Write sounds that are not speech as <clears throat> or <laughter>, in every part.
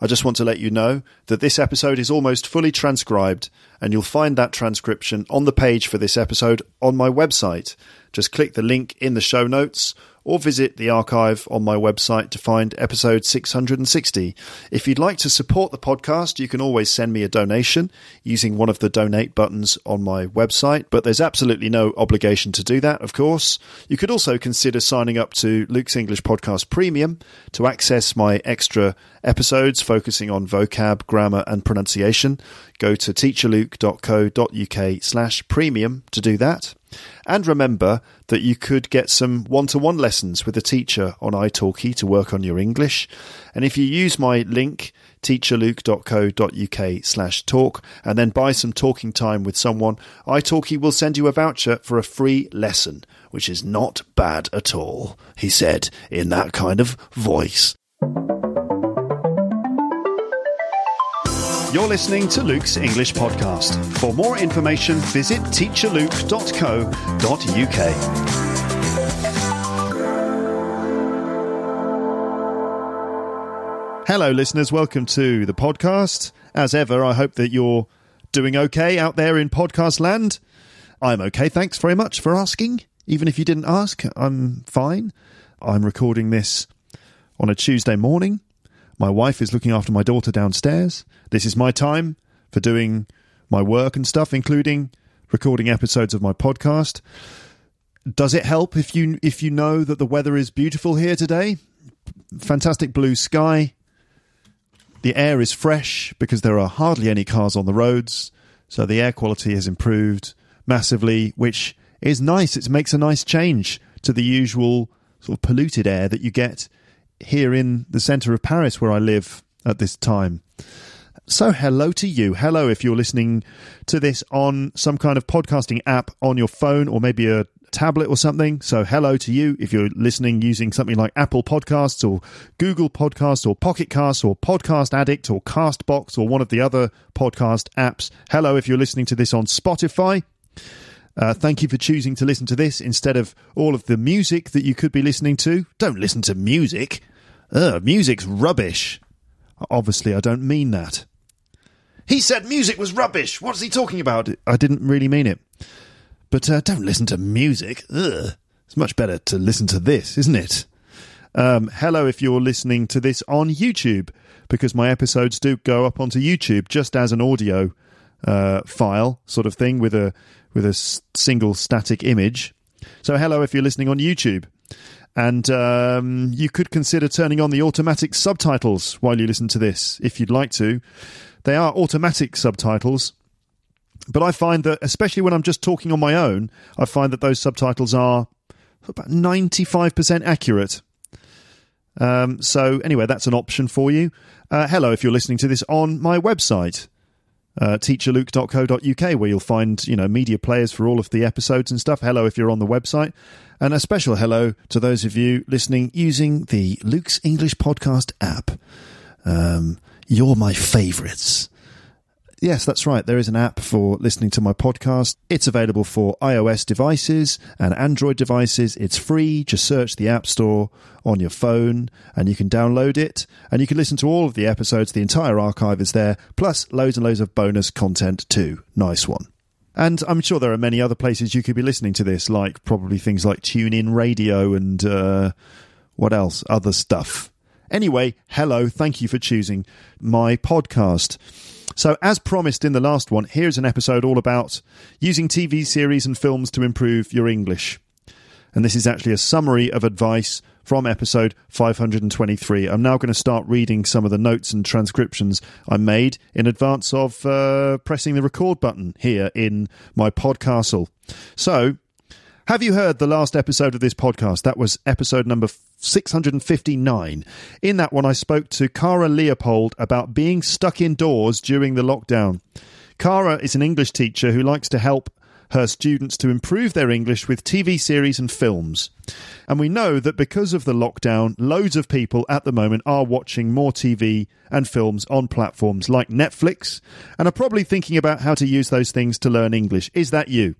I just want to let you know that this episode is almost fully transcribed, and you'll find that transcription on the page for this episode on my website. Just click the link in the show notes or visit the archive on my website to find episode 660. If you'd like to support the podcast, you can always send me a donation using one of the donate buttons on my website, but there's absolutely no obligation to do that, of course. You could also consider signing up to Luke's English Podcast Premium to access my extra episodes focusing on vocab, grammar, and pronunciation. Go to teacherluke.co.uk slash premium to do that. And remember that you could get some one to one lessons with a teacher on italki to work on your English. And if you use my link, teacherluke.co.uk slash talk, and then buy some talking time with someone, italki will send you a voucher for a free lesson, which is not bad at all, he said in that kind of voice. You're listening to Luke's English Podcast. For more information, visit teacherluke.co.uk. Hello, listeners. Welcome to the podcast. As ever, I hope that you're doing okay out there in podcast land. I'm okay. Thanks very much for asking. Even if you didn't ask, I'm fine. I'm recording this on a Tuesday morning. My wife is looking after my daughter downstairs. This is my time for doing my work and stuff, including recording episodes of my podcast. Does it help if you if you know that the weather is beautiful here today? Fantastic blue sky. The air is fresh because there are hardly any cars on the roads, so the air quality has improved massively, which is nice. It makes a nice change to the usual sort of polluted air that you get here in the centre of Paris where I live at this time. So, hello to you. Hello, if you're listening to this on some kind of podcasting app on your phone or maybe a tablet or something. So, hello to you if you're listening using something like Apple Podcasts or Google Podcasts or Pocket Casts or Podcast Addict or Castbox or one of the other podcast apps. Hello if you're listening to this on Spotify. Uh, thank you for choosing to listen to this instead of all of the music that you could be listening to. Don't listen to music. Ugh, music's rubbish. Obviously, I don't mean that. He said music was rubbish. What's he talking about? I didn't really mean it. But uh, don't listen to music. Ugh. It's much better to listen to this, isn't it? Um, hello, if you're listening to this on YouTube, because my episodes do go up onto YouTube just as an audio uh, file, sort of thing, with a with a s- single static image. So, hello, if you're listening on YouTube. And um, you could consider turning on the automatic subtitles while you listen to this, if you'd like to. They are automatic subtitles, but I find that, especially when I'm just talking on my own, I find that those subtitles are about 95% accurate. Um, so, anyway, that's an option for you. Uh, hello, if you're listening to this on my website, uh, teacherluke.co.uk, where you'll find you know media players for all of the episodes and stuff. Hello, if you're on the website, and a special hello to those of you listening using the Luke's English Podcast app. Um, you're my favourites. Yes, that's right. There is an app for listening to my podcast. It's available for iOS devices and Android devices. It's free. Just search the App Store on your phone and you can download it and you can listen to all of the episodes. The entire archive is there, plus loads and loads of bonus content too. Nice one. And I'm sure there are many other places you could be listening to this, like probably things like TuneIn Radio and uh, what else? Other stuff. Anyway, hello. Thank you for choosing my podcast. So, as promised in the last one, here's an episode all about using TV series and films to improve your English. And this is actually a summary of advice from episode 523. I'm now going to start reading some of the notes and transcriptions I made in advance of uh, pressing the record button here in my podcastle. So, have you heard the last episode of this podcast? That was episode number 659. In that one, I spoke to Cara Leopold about being stuck indoors during the lockdown. Cara is an English teacher who likes to help her students to improve their English with TV series and films. And we know that because of the lockdown, loads of people at the moment are watching more TV and films on platforms like Netflix and are probably thinking about how to use those things to learn English. Is that you?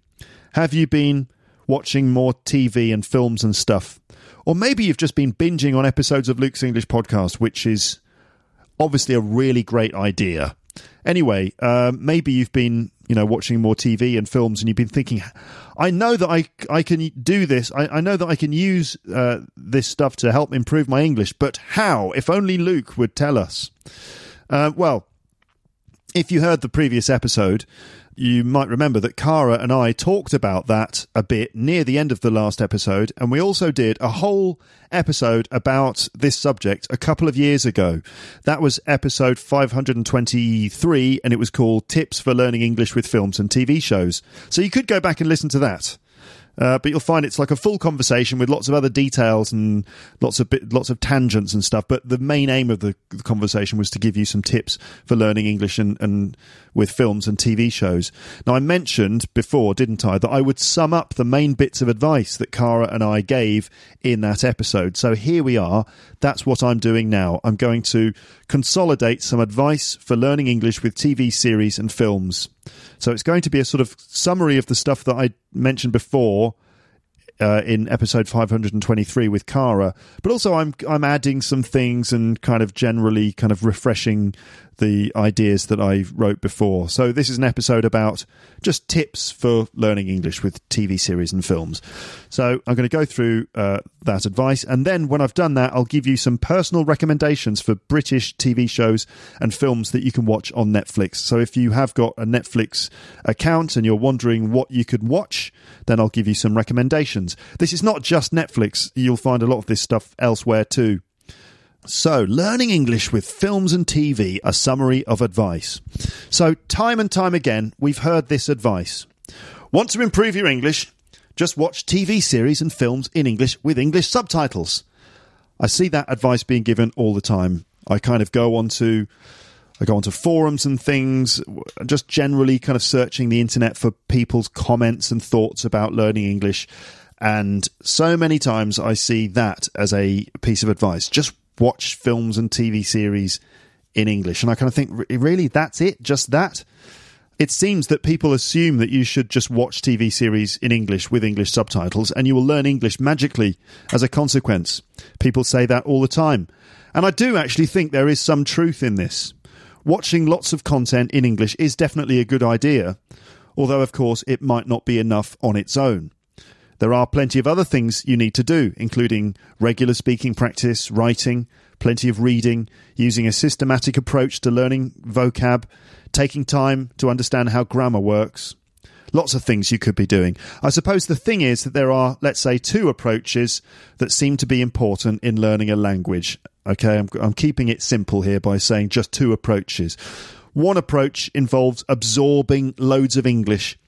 Have you been watching more TV and films and stuff? Or maybe you've just been binging on episodes of Luke's English podcast, which is obviously a really great idea. Anyway, uh, maybe you've been you know watching more TV and films, and you've been thinking, I know that I I can do this. I, I know that I can use uh, this stuff to help improve my English, but how? If only Luke would tell us. Uh, well, if you heard the previous episode, you might remember that Cara and I talked about that a bit near the end of the last episode, and we also did a whole episode about this subject a couple of years ago. That was episode 523, and it was called Tips for Learning English with Films and TV Shows. So you could go back and listen to that. Uh, but you'll find it's like a full conversation with lots of other details and lots of bit, lots of tangents and stuff. But the main aim of the, the conversation was to give you some tips for learning English and, and with films and TV shows. Now, I mentioned before, didn't I, that I would sum up the main bits of advice that Cara and I gave in that episode. So here we are. That's what I'm doing now. I'm going to consolidate some advice for learning English with TV series and films. So it's going to be a sort of summary of the stuff that I mentioned before uh, in episode 523 with Cara, but also I'm I'm adding some things and kind of generally kind of refreshing the ideas that I wrote before. So this is an episode about just tips for learning English with TV series and films. So I'm going to go through uh, that advice, and then when I've done that, I'll give you some personal recommendations for British TV shows and films that you can watch on Netflix. So if you have got a Netflix account and you're wondering what you could watch, then I'll give you some recommendations. This is not just Netflix. You'll find a lot of this stuff elsewhere too. So, learning English with films and TV, a summary of advice. So, time and time again, we've heard this advice. Want to improve your English? Just watch TV series and films in English with English subtitles. I see that advice being given all the time. I kind of go onto I go onto forums and things, just generally kind of searching the internet for people's comments and thoughts about learning English. And so many times I see that as a piece of advice. Just watch films and TV series in English. And I kind of think, really, that's it? Just that? It seems that people assume that you should just watch TV series in English with English subtitles and you will learn English magically as a consequence. People say that all the time. And I do actually think there is some truth in this. Watching lots of content in English is definitely a good idea, although, of course, it might not be enough on its own. There are plenty of other things you need to do, including regular speaking practice, writing, plenty of reading, using a systematic approach to learning vocab, taking time to understand how grammar works. Lots of things you could be doing. I suppose the thing is that there are, let's say, two approaches that seem to be important in learning a language. Okay, I'm, I'm keeping it simple here by saying just two approaches. One approach involves absorbing loads of English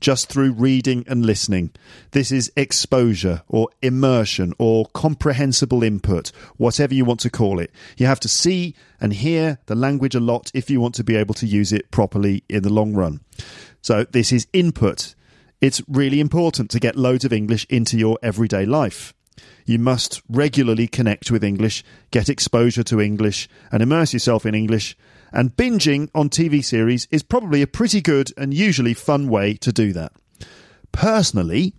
just through reading and listening. This is exposure or immersion or comprehensible input, whatever you want to call it. You have to see and hear the language a lot if you want to be able to use it properly in the long run. So, this is input. It's really important to get loads of English into your everyday life. You must regularly connect with English, get exposure to English, and immerse yourself in English and binging on TV series is probably a pretty good and usually fun way to do that. Personally,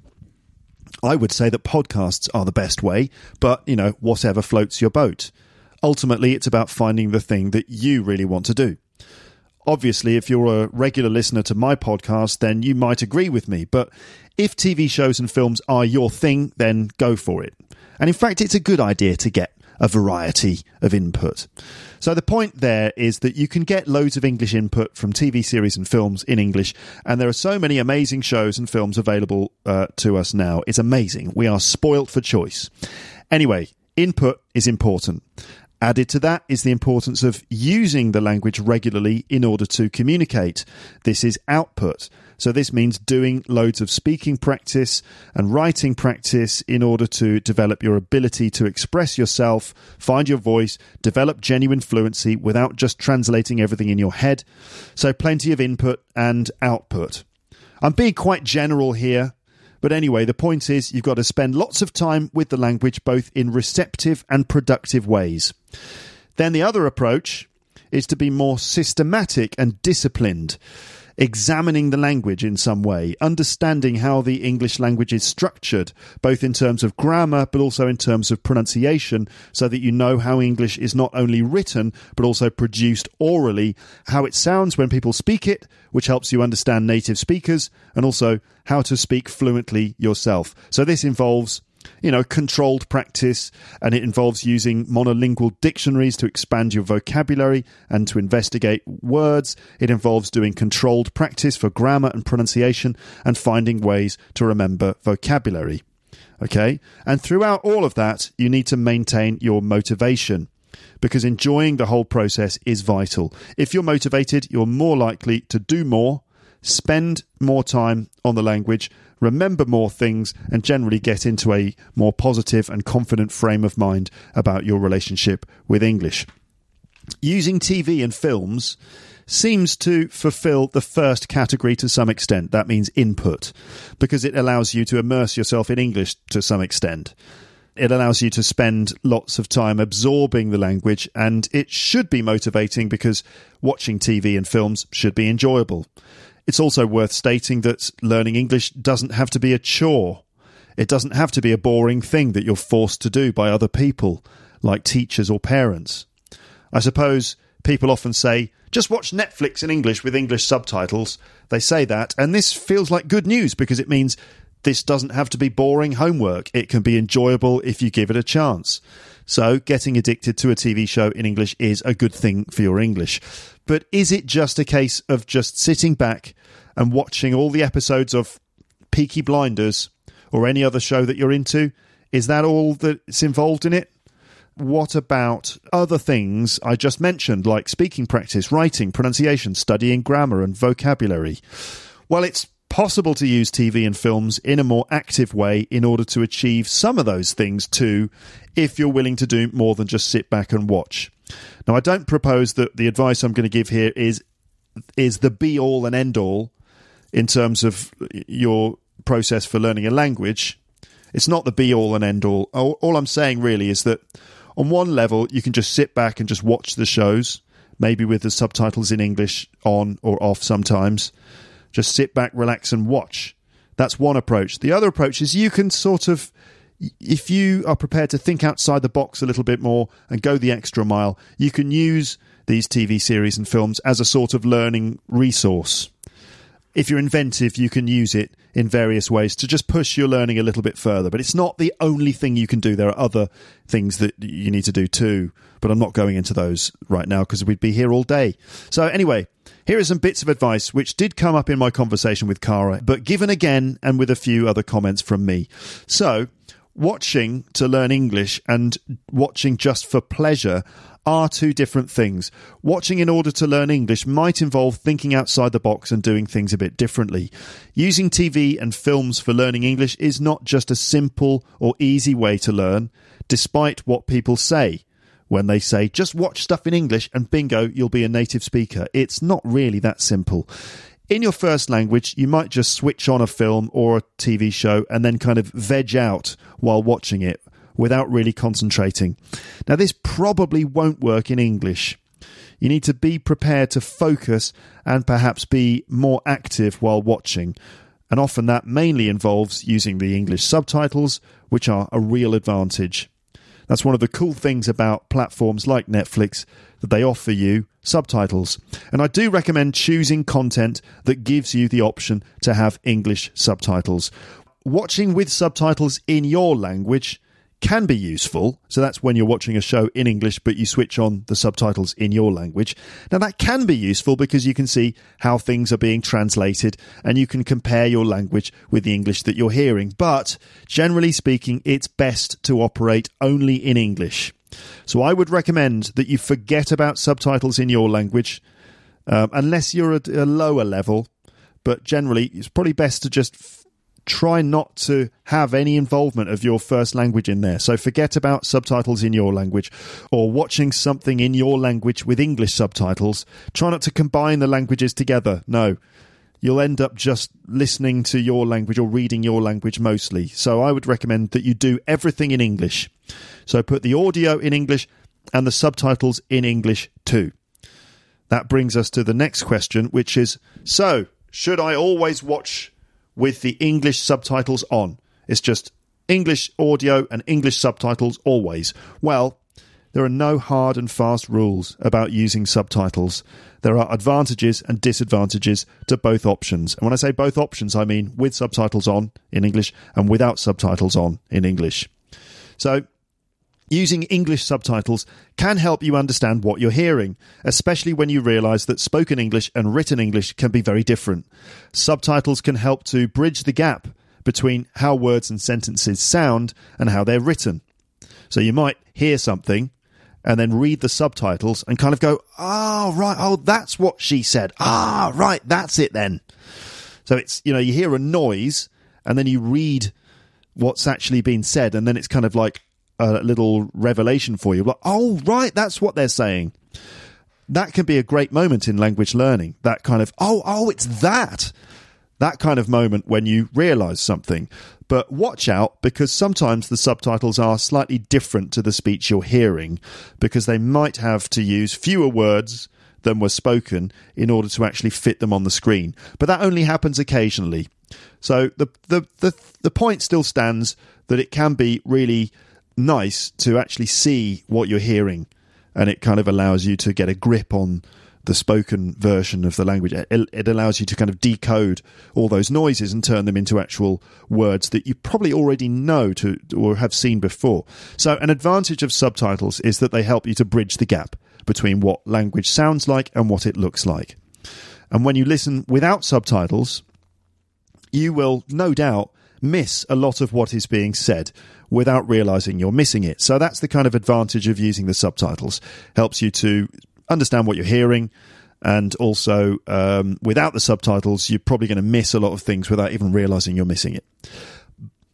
I would say that podcasts are the best way, but you know, whatever floats your boat. Ultimately, it's about finding the thing that you really want to do. Obviously, if you're a regular listener to my podcast, then you might agree with me, but if TV shows and films are your thing, then go for it. And in fact, it's a good idea to get a variety of input. So the point there is that you can get loads of English input from TV series and films in English, and there are so many amazing shows and films available uh, to us now. It's amazing. We are spoilt for choice. Anyway, input is important. Added to that is the importance of using the language regularly in order to communicate. This is output. So this means doing loads of speaking practice and writing practice in order to develop your ability to express yourself, find your voice, develop genuine fluency without just translating everything in your head. So plenty of input and output. I'm being quite general here, but anyway, the point is you've got to spend lots of time with the language both in receptive and productive ways. Then the other approach is to be more systematic and disciplined examining the language in some way, understanding how the English language is structured, both in terms of grammar but also in terms of pronunciation, so that you know how English is not only written but also produced orally, how it sounds when people speak it, which helps you understand native speakers, and also how to speak fluently yourself. So this involves you know, controlled practice, and it involves using monolingual dictionaries to expand your vocabulary and to investigate words. It involves doing controlled practice for grammar and pronunciation and finding ways to remember vocabulary. Okay? And throughout all of that, you need to maintain your motivation because enjoying the whole process is vital. If you're motivated, you're more likely to do more, spend more time on the language, remember more things, and generally get into a more positive and confident frame of mind about your relationship with English. Using TV and films seems to fulfill the first category to some extent. That means input, because it allows you to immerse yourself in English to some extent. It allows you to spend lots of time absorbing the language, and it should be motivating because watching TV and films should be enjoyable. It's also worth stating that learning English doesn't have to be a chore. It doesn't have to be a boring thing that you're forced to do by other people, like teachers or parents. I suppose people often say, just watch Netflix in English with English subtitles. They say that, and this feels like good news because it means this doesn't have to be boring homework. It can be enjoyable if you give it a chance. So, getting addicted to a TV show in English is a good thing for your English. But is it just a case of just sitting back and watching all the episodes of Peaky Blinders or any other show that you're into? Is that all that's involved in it? What about other things I just mentioned, like speaking practice, writing, pronunciation, studying grammar and vocabulary? Well, it's possible to use TV and films in a more active way in order to achieve some of those things too, if you're willing to do more than just sit back and watch. Now, I don't propose that the advice I'm going to give here is is the be all and end all in terms of your process for learning a language. It's not the be all and end all. All I'm saying really is that on one level, you can just sit back and just watch the shows, maybe with the subtitles in English on or off sometimes. Just sit back, relax, and watch. That's one approach. The other approach is you can sort of, if you are prepared to think outside the box a little bit more and go the extra mile, you can use these TV series and films as a sort of learning resource. If you're inventive, you can use it in various ways to just push your learning a little bit further. But it's not the only thing you can do. There are other things that you need to do too. But I'm not going into those right now because we'd be here all day. So, anyway, here are some bits of advice which did come up in my conversation with Cara, but given again and with a few other comments from me. So, watching to learn English and watching just for pleasure are two different things. Watching in order to learn English might involve thinking outside the box and doing things a bit differently. Using TV and films for learning English is not just a simple or easy way to learn, despite what people say when they say just watch stuff in English and bingo, you'll be a native speaker. It's not really that simple. In your first language, you might just switch on a film or a TV show and then kind of veg out while watching it without really concentrating. Now, this probably won't work in English. You need to be prepared to focus and perhaps be more active while watching. And often that mainly involves using the English subtitles, which are a real advantage. That's one of the cool things about platforms like Netflix that they offer you subtitles. And I do recommend choosing content that gives you the option to have English subtitles. Watching with subtitles in your language can be useful. So that's when you're watching a show in English, but you switch on the subtitles in your language. Now that can be useful because you can see how things are being translated and you can compare your language with the English that you're hearing. But generally speaking, it's best to operate only in English. So I would recommend that you forget about subtitles in your language, um, unless you're at a lower level. But generally, it's probably best to just try not to have any involvement of your first language in there. So forget about subtitles in your language or watching something in your language with English subtitles. Try not to combine the languages together. No. You'll end up just listening to your language or reading your language mostly. So I would recommend that you do everything in English. So put the audio in English and the subtitles in English too. That brings us to the next question, which is So, should I always watch with the English subtitles on? It's just English audio and English subtitles always. Well, there are no hard and fast rules about using subtitles. There are advantages and disadvantages to both options. And when I say both options, I mean with subtitles on in English and without subtitles on in English. So, Using English subtitles can help you understand what you're hearing, especially when you realize that spoken English and written English can be very different. Subtitles can help to bridge the gap between how words and sentences sound and how they're written. So you might hear something and then read the subtitles and kind of go, oh, right, oh, that's what she said. Ah, right, that's it then. So it's, you know, you hear a noise and then you read what's actually been said and then it's kind of like, a little revelation for you. Like, oh, right, that's what they're saying. That can be a great moment in language learning. That kind of, oh, oh, it's that. That kind of moment when you realize something. But watch out because sometimes the subtitles are slightly different to the speech you're hearing because they might have to use fewer words than were spoken in order to actually fit them on the screen. But that only happens occasionally. So the the the, the point still stands that it can be really nice to actually see what you're hearing, and it kind of allows you to get a grip on the spoken version of the language. It, it, allows you to kind of decode all those noises and turn them into actual words that you probably already know to or have seen before. So, an advantage of subtitles is that they help you to bridge the gap between what language sounds like and what it looks like. And when you listen without subtitles, you will no doubt miss a lot of what is being said without realizing you're missing it. So that's the kind of advantage of using the subtitles. Helps you to understand what you're hearing. And also, um, without the subtitles, you're probably going to miss a lot of things without even realizing you're missing it.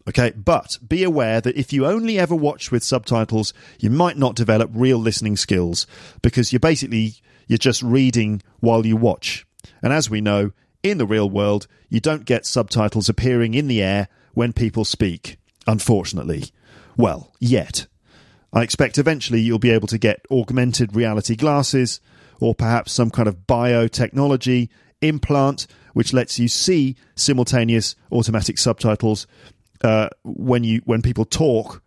Okay, but be aware that if you only ever watch with subtitles, you might not develop real listening skills because you're basically you're just reading while you watch. And as we know, in the real world, you don't get subtitles appearing in the air when people speak unfortunately. Well, yet. I expect eventually you'll be able to get augmented reality glasses or perhaps some kind of biotechnology implant which lets you see simultaneous automatic subtitles uh, when you when people talk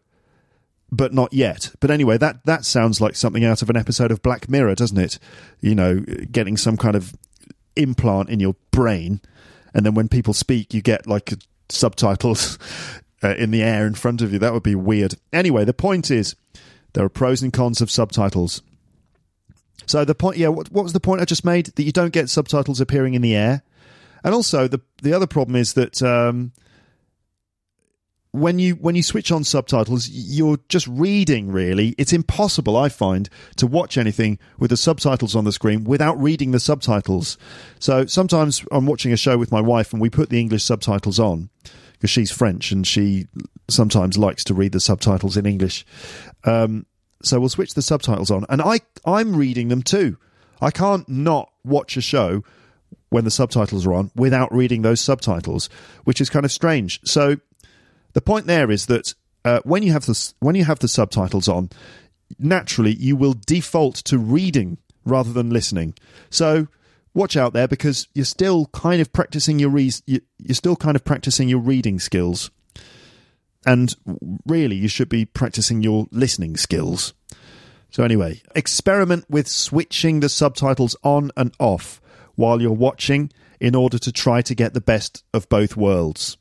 but not yet. But anyway, that that sounds like something out of an episode of Black Mirror, doesn't it? You know, getting some kind of implant in your brain, and then when people speak, you get like subtitles <laughs> uh, in the air in front of you. That would be weird. Anyway, the point is there are pros and cons of subtitles. So the point, yeah, what, what was the point I just made? That you don't get subtitles appearing in the air, and also the the other problem is that um, when you when you switch on subtitles, you're just reading. Really, it's impossible. I find to watch anything with the subtitles on the screen without reading the subtitles. So sometimes I'm watching a show with my wife, and we put the English subtitles on because she's French and she sometimes likes to read the subtitles in English. Um, so we'll switch the subtitles on, and I I'm reading them too. I can't not watch a show when the subtitles are on without reading those subtitles, which is kind of strange. So the point there is that uh, when you have the when you have the subtitles on, naturally you will default to reading rather than listening. So watch out there because you're still kind of practicing your re- you're still kind of practicing your reading skills. And really you should be practicing your listening skills. So anyway experiment with switching the subtitles on and off while you're watching in order to try to get the best of both worlds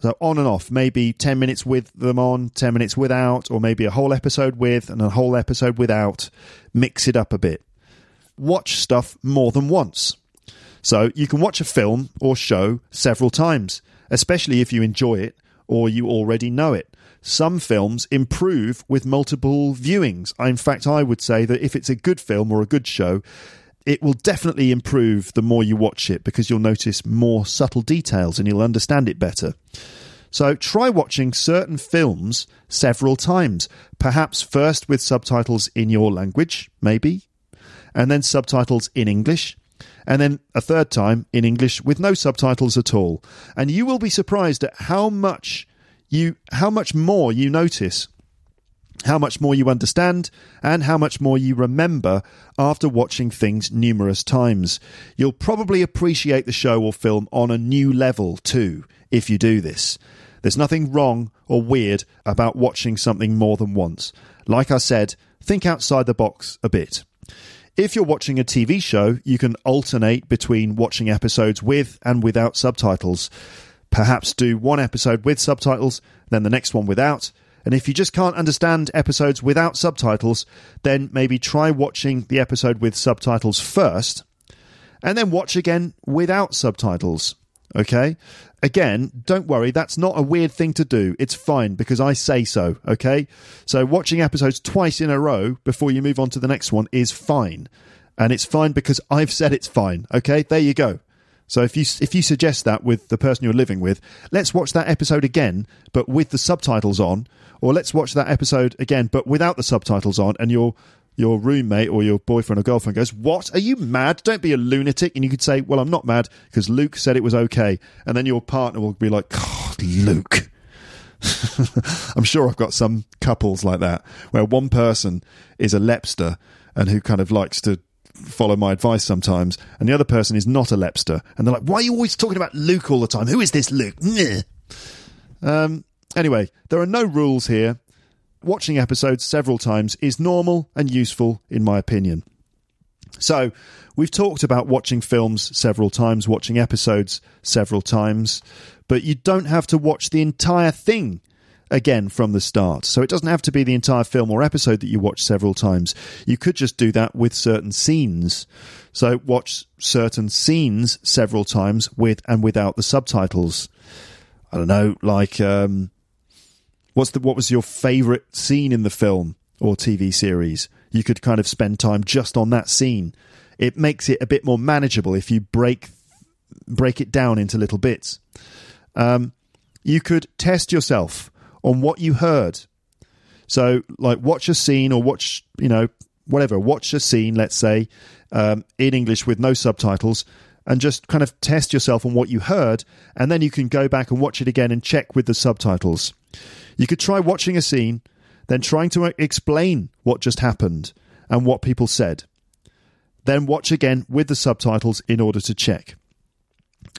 So on and off, maybe 10 minutes with them on, 10 minutes without, or maybe a whole episode with and a whole episode without. Mix it up a bit. Watch stuff more than once. So you can watch a film or show several times, especially if you enjoy it or you already know it. Some films improve with multiple viewings. In fact, I would say that if it's a good film or a good show, it will definitely improve the more you watch it because you'll notice more subtle details and you'll understand it better. So try watching certain films several times, perhaps first with subtitles in your language, maybe, and then subtitles in English, and then a third time in English with no subtitles at all. And you will be surprised at how much you how much more you notice how much more you understand, and how much more you remember after watching things numerous times. You'll probably appreciate the show or film on a new level too if you do this. There's nothing wrong or weird about watching something more than once. Like I said, think outside the box a bit. If you're watching a TV show, you can alternate between watching episodes with and without subtitles. Perhaps do one episode with subtitles, then the next one without and if you just can't understand episodes without subtitles, then maybe try watching the episode with subtitles first, and then watch again without subtitles. Okay? Again, don't worry, that's not a weird thing to do. It's fine because I say so. Okay? So watching episodes twice in a row before you move on to the next one is fine. And it's fine because I've said it's fine. Okay? There you go. So if you if you suggest that with the person you're living with, let's watch that episode again, but with the subtitles on, or let's watch that episode again, but without the subtitles on, and your your roommate or your boyfriend or girlfriend goes, "What? Are you mad? Don't be a lunatic." And you could say, "Well, I'm not mad because Luke said it was okay," and then your partner will be like, "God, Luke." <laughs> I'm sure I've got some couples like that where one person is a lepster and who kind of likes to follow my advice sometimes, and the other person is not a lepster, and they're like, "Why are you always talking about Luke all the time? Who is this Luke?" Um, anyway, there are no rules here. Watching episodes several times is normal and useful, in my opinion. So, we've talked about watching films several times, watching episodes several times, but you don't have to watch the entire thing again from the start. So it doesn't have to be the entire film or episode that you watch several times. You could just do that with certain scenes. So watch certain scenes several times with and without the subtitles. I don't know, like um, what's the what was your favorite scene in the film or TV series? You could kind of spend time just on that scene. It makes it a bit more manageable if you break break it down into little bits. Um, you could test yourself on what you heard. So, like, watch a scene or watch, you know, whatever, watch a scene, let's say, um, in English with no subtitles, and just kind of test yourself on what you heard, and then you can go back and watch it again and check with the subtitles. You could try watching a scene, then trying to explain what just happened and what people said. Then watch again with the subtitles in order to check.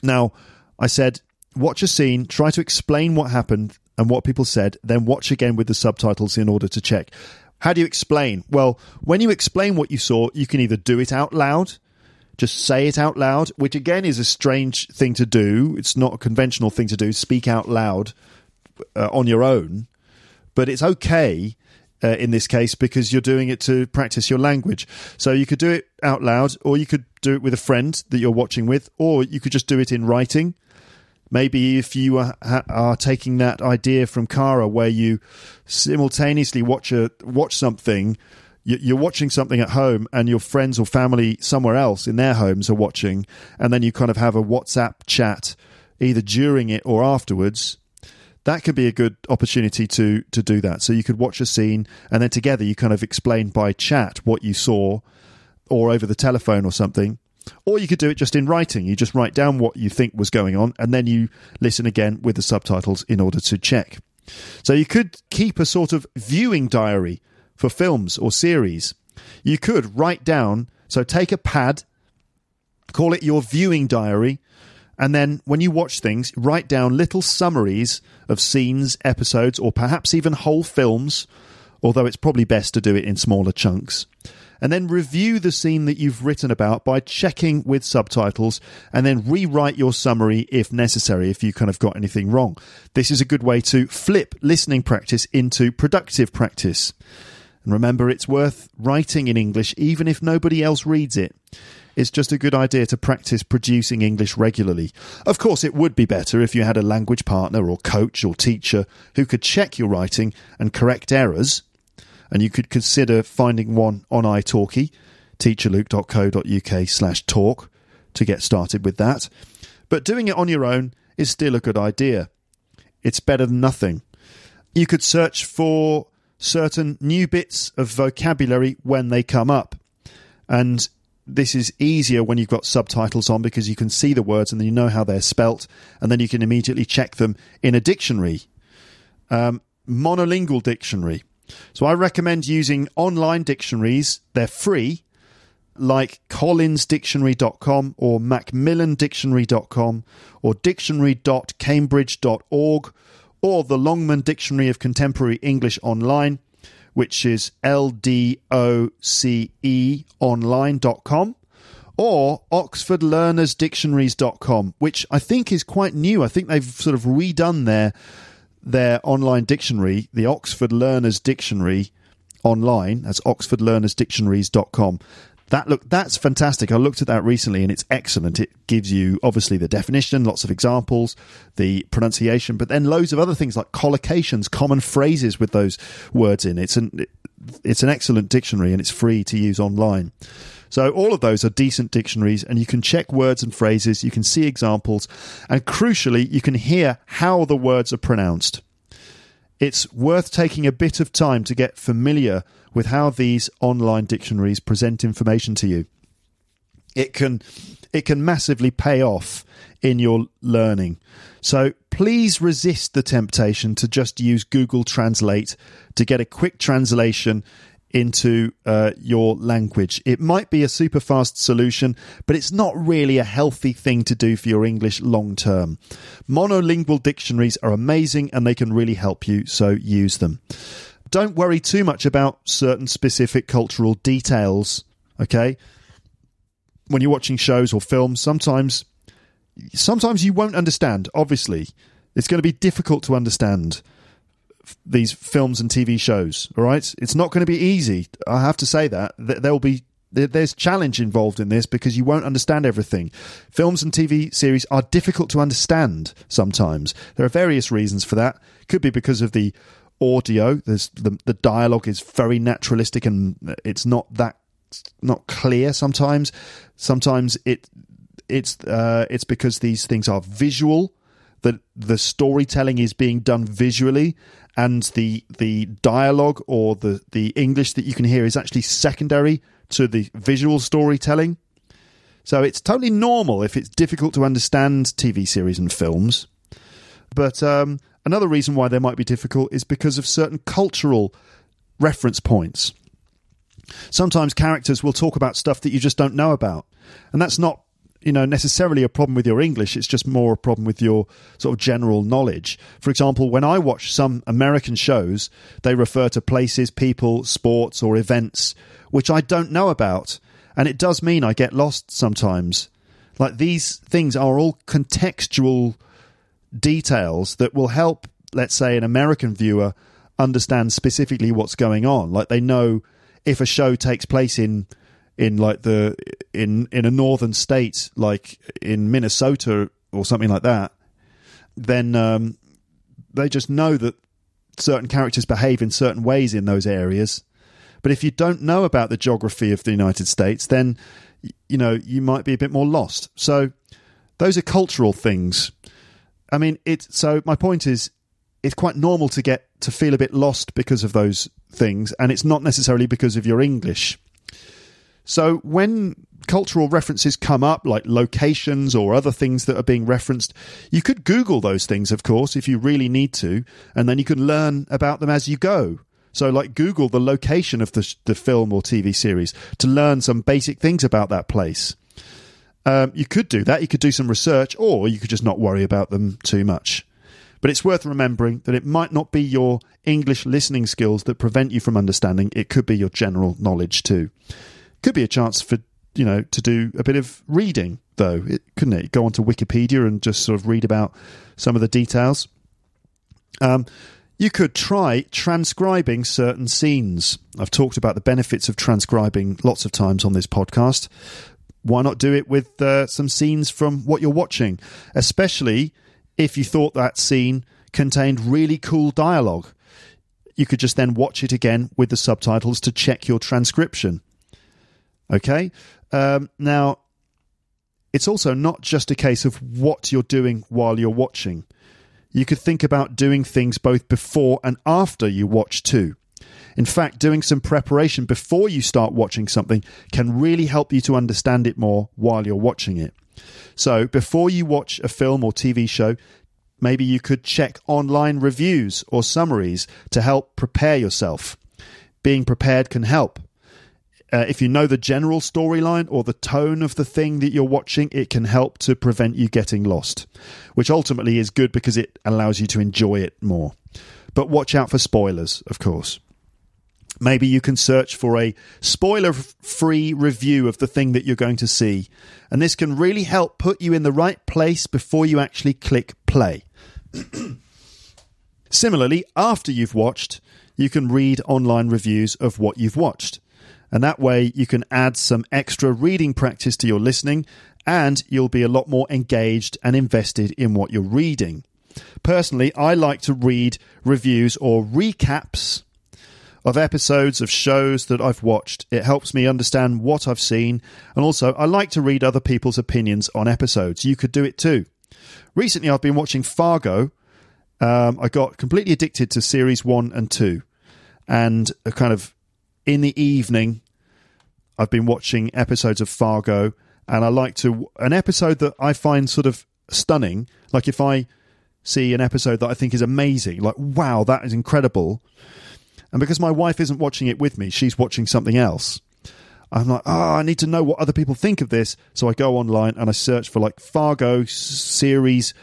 Now, I said, watch a scene, try to explain what happened, and what people said, then watch again with the subtitles in order to check. How do you explain? Well, when you explain what you saw, you can either do it out loud, just say it out loud, which again is a strange thing to do. It's not a conventional thing to do, speak out loud uh, on your own, but it's okay. Uh, in this case, because you're doing it to practice your language. So you could do it out loud, or you could do it with a friend that you're watching with, or you could just do it in writing. Maybe if you are, are taking that idea from Cara, where you simultaneously watch a watch something, you're watching something at home, and your friends or family somewhere else in their homes are watching, and then you kind of have a WhatsApp chat either during it or afterwards. That could be a good opportunity to to do that. So you could watch a scene, and then together you kind of explain by chat what you saw, or over the telephone or something or you could do it just in writing. You just write down what you think was going on and then you listen again with the subtitles in order to check. So you could keep a sort of viewing diary for films or series. You could write down, so take a pad, call it your viewing diary, and then when you watch things, write down little summaries of scenes, episodes, or perhaps even whole films, although it's probably best to do it in smaller chunks and then review the scene that you've written about by checking with subtitles and then rewrite your summary if necessary if you kind of got anything wrong. This is a good way to flip listening practice into productive practice. And remember, it's worth writing in English even if nobody else reads it. It's just a good idea to practice producing English regularly. Of course, it would be better if you had a language partner or coach or teacher who could check your writing and correct errors. And you could consider finding one on italki, teacherluke.co.uk slash talk, to get started with that. But doing it on your own is still a good idea. It's better than nothing. You could search for certain new bits of vocabulary when they come up. And this is easier when you've got subtitles on because you can see the words and then you know how they're spelt, and then you can immediately check them in a dictionary, um, monolingual dictionary. So I recommend using online dictionaries. They're free, like collinsdictionary.com or macmillandictionary.com or dictionary.cambridge.org or the Longman Dictionary of Contemporary English Online which is ldoce online.com or oxfordlearnersdictionaries.com which I think is quite new. I think they've sort of redone their their online dictionary, the Oxford Learners Dictionary online. That's oxfordlearnersdictionaries.com. That look that's fantastic. I looked at that recently and it's excellent. It gives you obviously the definition, lots of examples, the pronunciation, but then loads of other things like collocations, common phrases with those words in. It's an it's an excellent dictionary and it's free to use online. So all of those are decent dictionaries and you can check words and phrases, you can see examples, and crucially you can hear how the words are pronounced. It's worth taking a bit of time to get familiar with how these online dictionaries present information to you. It can it can massively pay off in your learning. So please resist the temptation to just use Google Translate to get a quick translation into uh, your language. It might be a super fast solution, but it's not really a healthy thing to do for your English long term. Monolingual dictionaries are amazing and they can really help you, so use them don't worry too much about certain specific cultural details, okay? When you're watching shows or films, sometimes sometimes you won't understand, obviously. It's going to be difficult to understand these films and TV shows, all right? It's not going to be easy. I have to say that. There'll be there's challenge involved in this because you won't understand everything. Films and TV series are difficult to understand sometimes. There are various reasons for that. Could be because of the audio. There's the the dialogue is very naturalistic and it's not that not clear sometimes. Sometimes it it's uh, it's because these things are visual. That the storytelling is being done visually, and the the dialogue or the the English that you can hear is actually secondary to the visual storytelling. So it's totally normal if it's difficult to understand TV series and films. But um, Another reason why they might be difficult is because of certain cultural reference points. Sometimes characters will talk about stuff that you just don't know about. And that's not, you know, necessarily a problem with your English, it's just more a problem with your sort of general knowledge. For example, when I watch some American shows, they refer to places, people, sports or events which I don't know about, and it does mean I get lost sometimes. Like these things are all contextual details that will help, let's say, an American viewer understand specifically what's going on. Like they know if a show takes place in in like the in in a northern state like in Minnesota or something like that, then um, they just know that certain characters behave in certain ways in those areas. But if you don't know about the geography of the United States, then you know you might be a bit more lost. So those are cultural things I mean, it's so my point is, it's quite normal to get to feel a bit lost because of those things, and it's not necessarily because of your English. So when cultural references come up, like locations or other things that are being referenced, you could Google those things, of course, if you really need to, and then you can learn about them as you go. So, like, Google the location of the, the film or TV series to learn some basic things about that place. Um, you could do that. You could do some research, or you could just not worry about them too much. But it's worth remembering that it might not be your English listening skills that prevent you from understanding, it could be your general knowledge too. Could be a chance for you know to do a bit of reading though, it, couldn't it? Go onto Wikipedia and just sort of read about some of the details. Um, you could try transcribing certain scenes. I've talked about the benefits of transcribing lots of times on this podcast. Why not do it with uh, some scenes from what you're watching, especially if you thought that scene contained really cool dialogue? You could just then watch it again with the subtitles to check your transcription. Okay? Um, now, it's also not just a case of what you're doing while you're watching. You could think about doing things both before and after you watch too. In fact, doing some preparation before you start watching something can really help you to understand it more while you're watching it. So, before you watch a film or TV show, maybe you could check online reviews or summaries to help prepare yourself. Being prepared can help. Uh, if you know the general storyline or the tone of the thing that you're watching, it can help to prevent you getting lost, which ultimately is good because it allows you to enjoy it more. But watch out for spoilers, of course. Maybe you can search for a spoiler free review of the thing that you're going to see, and this can really help put you in the right place before you actually click play. <clears throat> Similarly, after you've watched, you can read online reviews of what you've watched. And that way you can add some extra reading practice to your listening and you'll be a lot more engaged and invested in what you're reading. Personally, I like to read reviews or recaps of episodes of shows that I've watched. It helps me understand what I've seen, and also I like to read other people's opinions on episodes. You could do it too. Recently, I've been watching Fargo. Um, I got completely addicted to series one and two, and a kind of in the evening, I've been watching episodes of Fargo, and I like to an episode that I find sort of stunning. Like if I see an episode that I think is amazing, like wow, that is incredible. And because my wife isn't watching it with me, she's watching something else. I'm like, oh, I need to know what other people think of this. So I go online and I search for like Fargo series,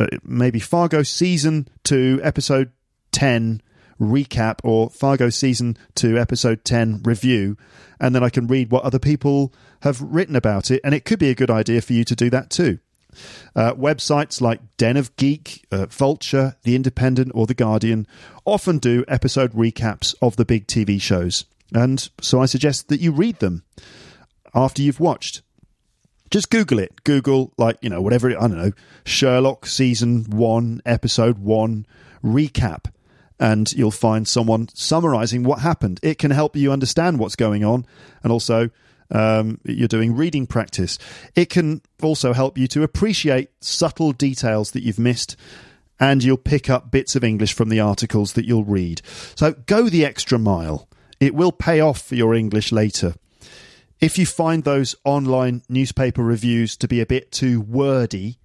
uh, maybe Fargo season two, episode 10 recap or Fargo season 2 episode 10 review and then I can read what other people have written about it and it could be a good idea for you to do that too. Uh, websites like Den of Geek, uh, Vulture, The Independent, or The Guardian often do episode recaps of the big TV shows. And so I suggest that you read them after you've watched. Just Google it. Google, like, you know, whatever, I don't know, Sherlock season one, episode one recap and you'll find someone summarizing what happened. It can help you understand what's going on, and also um, you're doing reading practice. It can also help you to appreciate subtle details that you've missed, and you'll pick up bits of English from the articles that you'll read. So go the extra mile. It will pay off for your English later. If you find those online newspaper reviews to be a bit too wordy,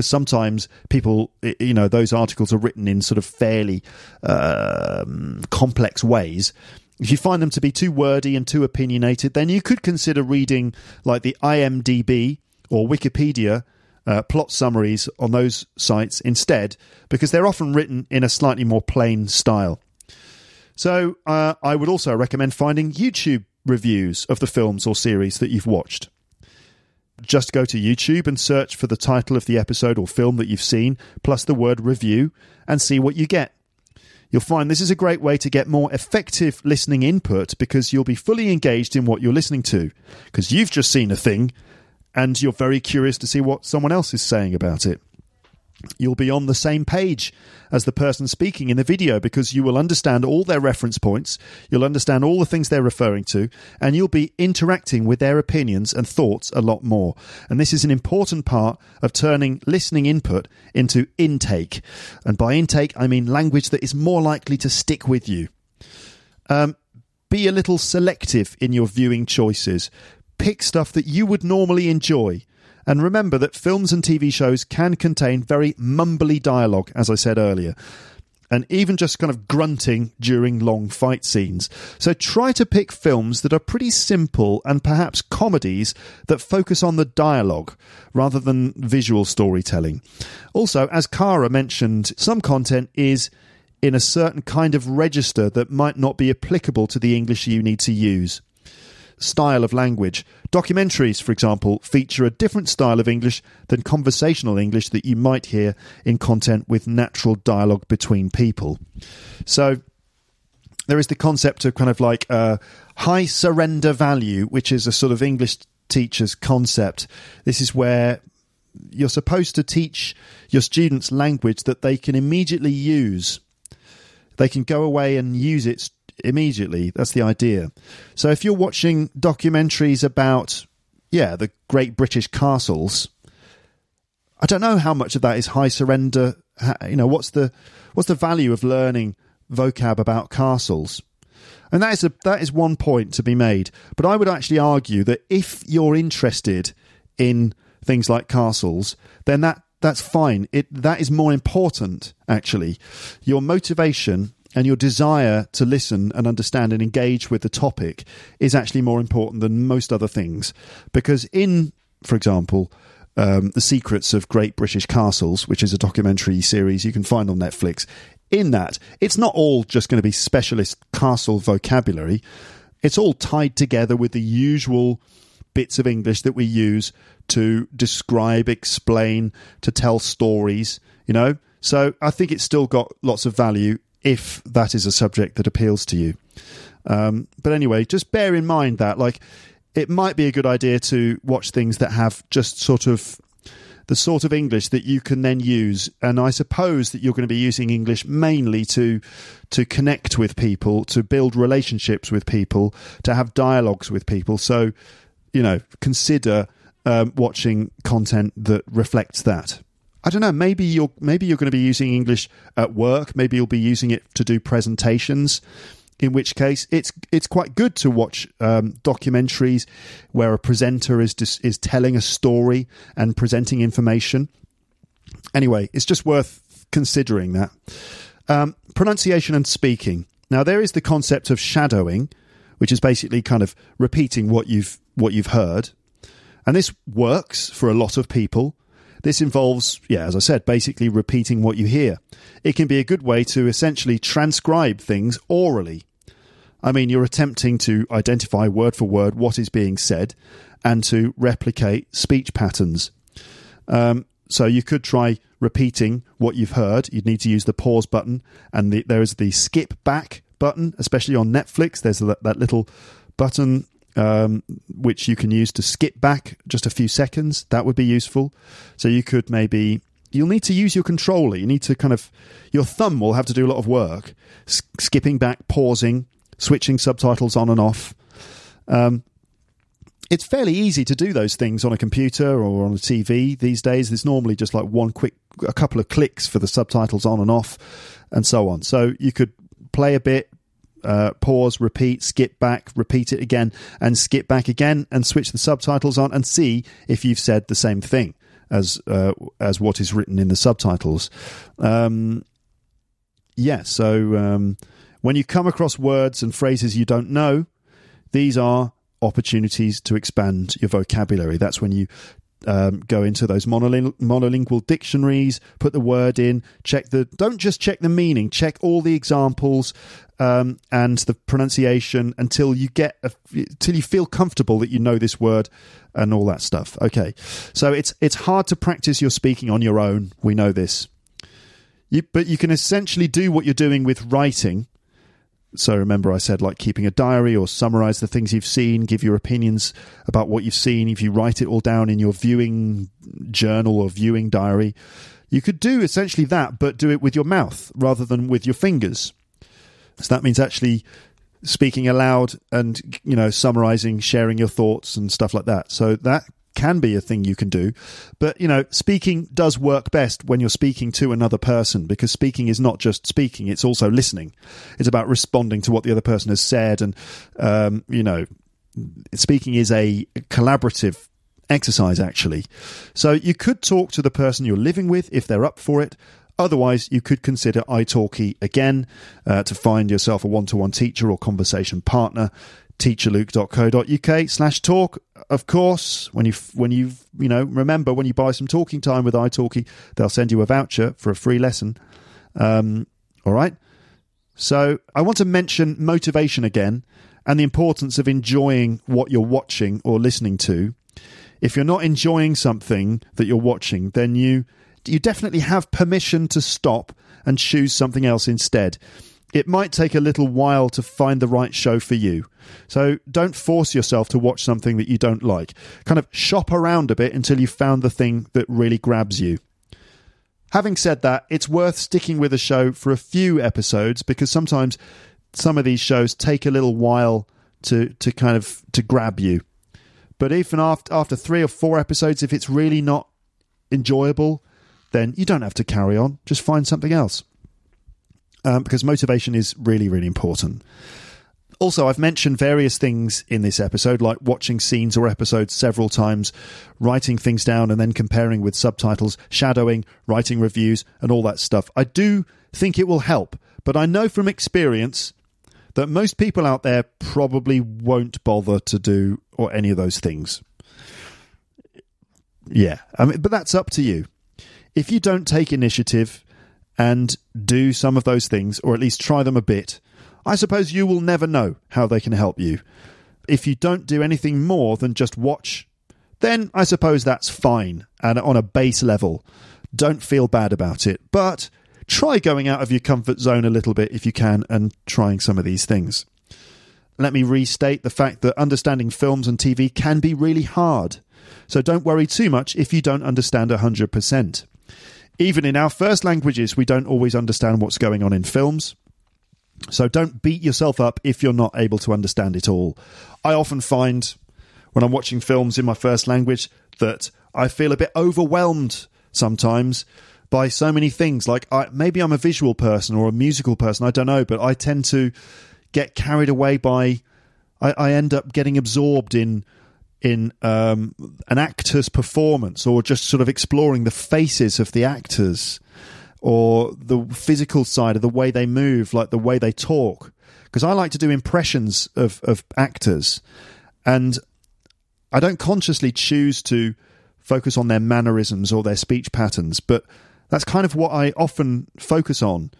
because sometimes people, you know, those articles are written in sort of fairly um, complex ways. If you find them to be too wordy and too opinionated, then you could consider reading like the IMDb or Wikipedia uh, plot summaries on those sites instead, because they're often written in a slightly more plain style. So uh, I would also recommend finding YouTube reviews of the films or series that you've watched. Just go to YouTube and search for the title of the episode or film that you've seen, plus the word review, and see what you get. You'll find this is a great way to get more effective listening input because you'll be fully engaged in what you're listening to. Because you've just seen a thing and you're very curious to see what someone else is saying about it you'll be on the same page as the person speaking in the video because you will understand all their reference points, you'll understand all the things they're referring to, and you'll be interacting with their opinions and thoughts a lot more. And this is an important part of turning listening input into intake. And by intake, I mean language that is more likely to stick with you. Um, be a little selective in your viewing choices. Pick stuff that you would normally enjoy and remember that films and TV shows can contain very mumbly dialogue, as I said earlier. and even just kind of grunting during long fight scenes. So try to pick films that are pretty simple and perhaps comedies that focus on the dialogue rather than visual storytelling. Also, as Cara mentioned, some content is in a certain kind of register that might not be applicable to the English you need to use style of language. Documentaries, for example, feature a different style of English than conversational English that you might hear in content with natural dialogue between people. So there is the concept of kind of like uh, high surrender value, which is a sort of English teacher's concept. This is where you're supposed to teach your students language that they can immediately use. They can go away and use it immediately. That's the idea. So if you're watching documentaries about, yeah, the great British castles, I don't know how much of that is high surrender. You know, what's the what's the value of learning vocab about castles? And that is a that is one point to be made. But I would actually argue that if you're interested in things like castles, then that that's fine. It that is more important actually. Your motivation and your desire to listen and understand and engage with the topic is actually more important than most other things. Because in, for example, um, The Secrets of Great British Castles, which is a documentary series you can find on Netflix, in that, it's not all just going to be specialist castle vocabulary. It's all tied together with the usual bits of English that we use to describe, explain, to tell stories, you know? So I think it's still got lots of value if that is a subject that appeals to you. Um, but anyway, just bear in mind that, like, it might be a good idea to watch things that have just sort of the sort of English that you can then use. And I suppose that you're going to be using English mainly to to connect with people, to build relationships with people, to have dialogues with people. So, you know, consider um, watching content that reflects that. I don't know. Maybe you're maybe you're going to be using English at work. Maybe you'll be using it to do presentations. In which case, it's it's quite good to watch um, documentaries where a presenter is dis- is telling a story and presenting information. Anyway, it's just worth considering that um, pronunciation and speaking. Now, there is the concept of shadowing, which is basically kind of repeating what you've what you've heard, and this works for a lot of people. This involves, yeah, as I said, basically repeating what you hear. It can be a good way to essentially transcribe things orally. I mean, you're attempting to identify word for word what is being said and to replicate speech patterns. Um, so you could try repeating what you've heard. You'd need to use the pause button, and the, there is the skip back button, especially on Netflix. There's a, that little button um, which you can use to skip back just a few seconds. That would be useful. So you could maybe you'll need to use your controller. You need to kind of your thumb will have to do a lot of work, S- skipping back, pausing, switching subtitles on and off. Um, it's fairly easy to do those things on a computer or on a TV these days. There's normally just like one quick, a couple of clicks for the subtitles on and off, and so on. So you could play a bit, uh, pause, repeat, skip back, repeat it again, and skip back again, and switch the subtitles on, and see if you've said the same thing as uh, as what is written in the subtitles. Um, yeah, so um, when you come across words and phrases you don't know, these are opportunities to expand your vocabulary. That's when you um, go into those monoling- monolingual dictionaries, put the word in, check the. Don't just check the meaning, check all the examples um, and the pronunciation until you get a, until you feel comfortable that you know this word and all that stuff. Okay, so it's it's hard to practice your speaking on your own. We know this, you, but you can essentially do what you're doing with writing so remember, I said like keeping a diary or summarize the things you've seen, give your opinions about what you've seen. If you write it all down in your viewing journal or viewing diary, you could do essentially that, but do it with your mouth rather than with your fingers. So that means actually speaking aloud and you know summarizing sharing your thoughts and stuff like that so that can be a thing you can do. But, you know, speaking does work best when you're speaking to another person because speaking is not just speaking, it's also listening. It's about responding to what the other person has said. And, um, you know, speaking is a collaborative exercise, actually. So you could talk to the person you're living with if they're up for it. Otherwise, you could consider italki again uh, to find yourself a one-to-one teacher or conversation partner. Teacherluke.co.uk slash talk. Of course, when you when you you know remember when you buy some talking time with italki, they'll send you a voucher for a free lesson. Um, all right. So I want to mention motivation again and the importance of enjoying what you're watching or listening to. If you're not enjoying something that you're watching, then you you definitely have permission to stop and choose something else instead. It might take a little while to find the right show for you. So don't force yourself to watch something that you don't like. Kind of shop around a bit until you've found the thing that really grabs you. Having said that, it's worth sticking with a show for a few episodes because sometimes some of these shows take a little while to to kind of to grab you. But even after after 3 or 4 episodes if it's really not enjoyable, then you don't have to carry on. Just find something else. Um, because motivation is really, really important. Also, I've mentioned various things in this episode, like watching scenes or episodes several times, writing things down and then comparing with subtitles, shadowing, writing reviews, and all that stuff. I do think it will help, but I know from experience that most people out there probably won't bother to do or any of those things. Yeah, I mean, but that's up to you if you don't take initiative and do some of those things, or at least try them a bit, I suppose you will never know how they can help you. If you don't do anything more than just watch, then I suppose that's fine and on a base level. Don't feel bad about it, but try going out of your comfort zone a little bit if you can and trying some of these things. Let me restate the fact that understanding films and TV can be really hard. So don't worry too much if you don't understand 100%. Even in our first languages, we don't always understand what's going on in films. So don't beat yourself up if you're not able to understand it all. I often find when I'm watching films in my first language that I feel a bit overwhelmed sometimes by so many things. Like I, maybe I'm a visual person or a musical person, I don't know, but I tend to get carried away by. I, I end up getting absorbed in in um, an actor's performance or just sort of exploring the faces of the actors or the physical side of the way they move, like the way they talk. Because I like to do impressions of, of actors and I don't consciously choose to focus on their mannerisms or their speech patterns, but that's kind of what I often focus on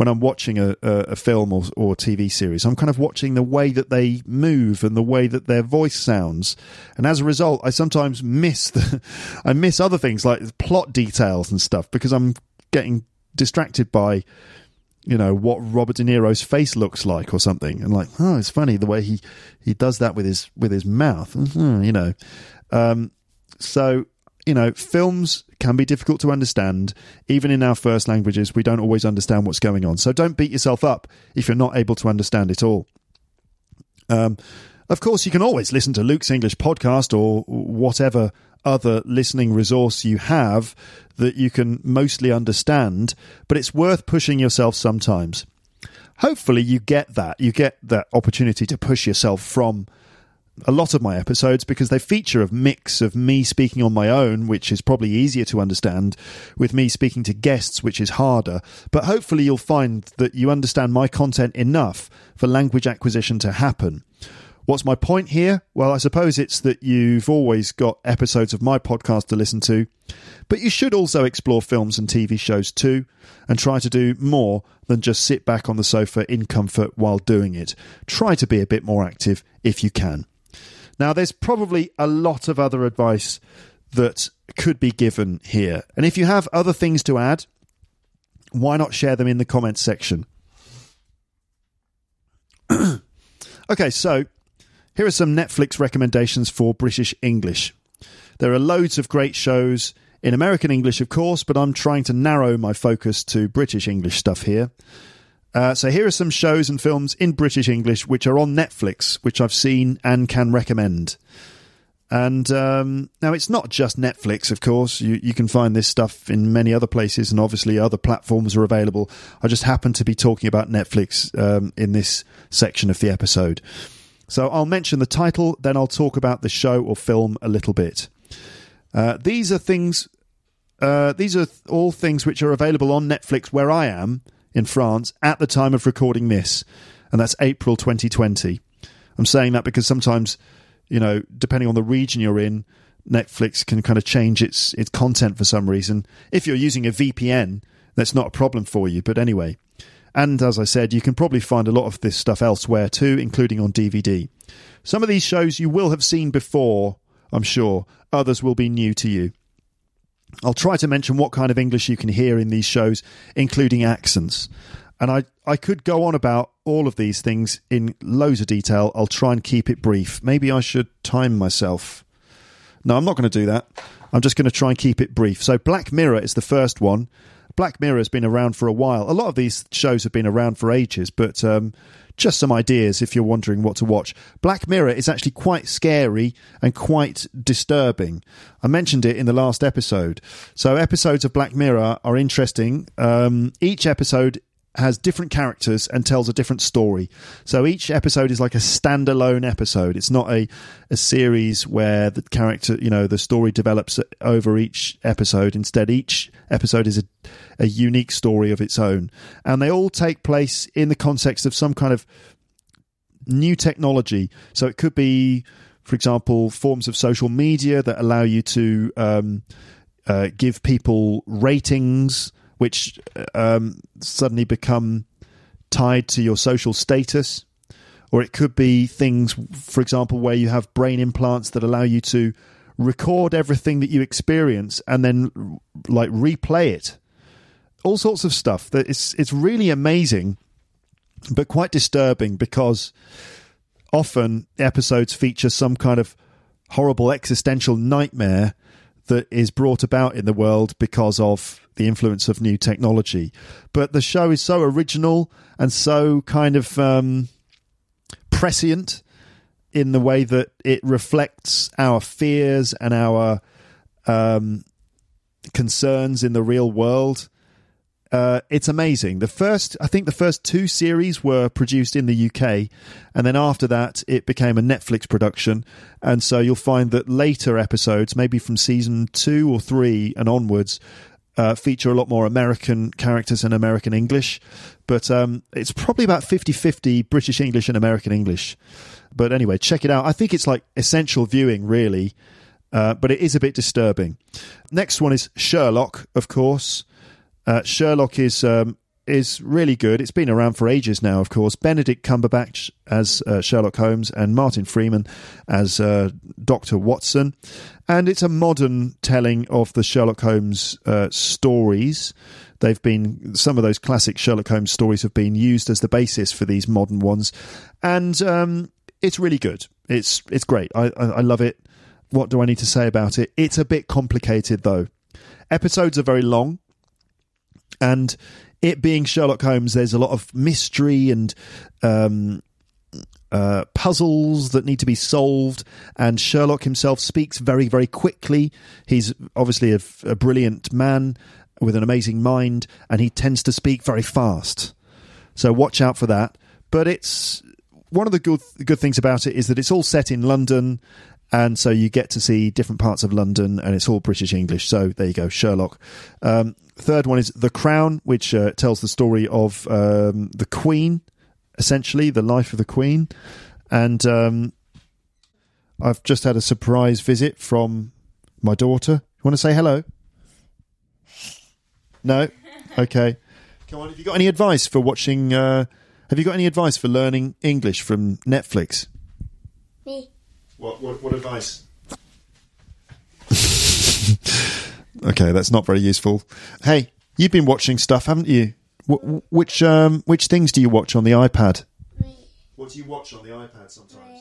when I'm watching a, a, film or, or TV series. I'm kind of watching the way that they move and the way that their voice sounds, and as a result, I sometimes miss the, <laughs> I miss other things like plot details and stuff because I'm getting distracted by you know what Robert De Niro's face looks like or something, and like, oh, it's funny the way he he does that with his with his mouth, mm-hmm, you know. Um, so you know, films can be difficult to understand. Even in our first languages, we don't always understand what's going on. So don't beat yourself up if you're not able to understand it all. Um, of course, you can always listen to Luke's English podcast or whatever other listening resource you have that you can mostly understand, but it's worth pushing yourself sometimes. Hopefully, you get that. You get that opportunity to push yourself from a lot of my episodes because they feature a mix of me speaking on my own, which is probably easier to understand, with me speaking to guests, which is harder. But hopefully, you'll find that you understand my content enough for language acquisition to happen. What's my point here? Well, I suppose it's that you've always got episodes of my podcast to listen to, but you should also explore films and TV shows too, and try to do more than just sit back on the sofa in comfort while doing it. Try to be a bit more active if you can. Now, there's probably a lot of other advice that could be given here. And if you have other things to add, why not share them in the comments section? <clears throat> okay, so here are some Netflix recommendations for British English. There are loads of great shows in American English, of course, but I'm trying to narrow my focus to British English stuff here. Uh, so here are some shows and films in British English which are on Netflix, which I've seen and can recommend. And um, now it's not just Netflix, of course. You you can find this stuff in many other places, and obviously other platforms are available. I just happen to be talking about Netflix um, in this section of the episode. So I'll mention the title, then I'll talk about the show or film a little bit. Uh, these are things uh, these are all things which are available on Netflix where I am in France at the time of recording this, and that's April 2020. I'm saying that because sometimes, you know, depending on the region you're in, Netflix can kind of change its its content for some reason. If you're using a VPN, that's not a problem for you. But anyway, and as I said, you can probably find a lot of this stuff elsewhere too, including on DVD. Some of these shows you will have seen before, I'm sure. Others will be new to you. I'll try to mention what kind of English you can hear in these shows, including accents. And I, I could go on about all of these things in loads of detail. I'll try and keep it brief. Maybe I should time myself. No, I'm not going to do that. I'm just going to try and keep it brief. So, Black Mirror is the first one. Black Mirror has been around for a while. A lot of these shows have been around for ages, but um, just some ideas if you're wondering what to watch. Black Mirror is actually quite scary and quite disturbing. I mentioned it in the last episode. So, episodes of Black Mirror are interesting. Um, each episode has different characters and tells a different story. So each episode is like a standalone episode. It's not a a series where the character, you know, the story develops over each episode. Instead, each episode is a a unique story of its own, and they all take place in the context of some kind of new technology. So it could be, for example, forms of social media that allow you to um, uh, give people ratings which um, suddenly become tied to your social status. Or it could be things, for example, where you have brain implants that allow you to record everything that you experience and then like replay it. All sorts of stuff that it's it's really amazing, but quite disturbing because often episodes feature some kind of horrible existential nightmare that is brought about in the world because of the influence of new technology. But the show is so original and so kind of um, prescient in the way that it reflects our fears and our um, concerns in the real world. Uh, it's amazing. The first, I think, the first two series were produced in the UK, and then after that, it became a Netflix production. And so you'll find that later episodes, maybe from season two or three and onwards, uh, feature a lot more American characters and American English. But um, it's probably about 50 50 British English and American English. But anyway, check it out. I think it's like essential viewing, really. Uh, but it is a bit disturbing. Next one is Sherlock, of course. Uh, Sherlock is um, is really good. It's been around for ages now, of course. Benedict Cumberbatch as uh, Sherlock Holmes and Martin Freeman as uh, Dr. Watson. And it's a modern telling of the Sherlock Holmes uh, stories. They've been, some of those classic Sherlock Holmes stories have been used as the basis for these modern ones. And um, it's really good. It's, it's great. I, I, I love it. What do I need to say about it? It's a bit complicated, though. Episodes are very long and it being Sherlock Holmes, there's a lot of mystery and um, uh, puzzles that need to be solved. And Sherlock himself speaks very, very quickly. He's obviously a, a brilliant man with an amazing mind, and he tends to speak very fast. So watch out for that. But it's one of the good good things about it is that it's all set in London, and so you get to see different parts of London, and it's all British English. So there you go, Sherlock. Um, third one is The Crown, which uh, tells the story of um, the Queen, essentially the life of the Queen, and um, I've just had a surprise visit from my daughter. You want to say hello? No. Okay. Come on. Have you got any advice for watching? Uh, have you got any advice for learning English from Netflix? Me. What, what, what advice? <laughs> okay, that's not very useful. Hey, you've been watching stuff, haven't you? Wh- which um, which things do you watch on the iPad? What do you watch on the iPad sometimes?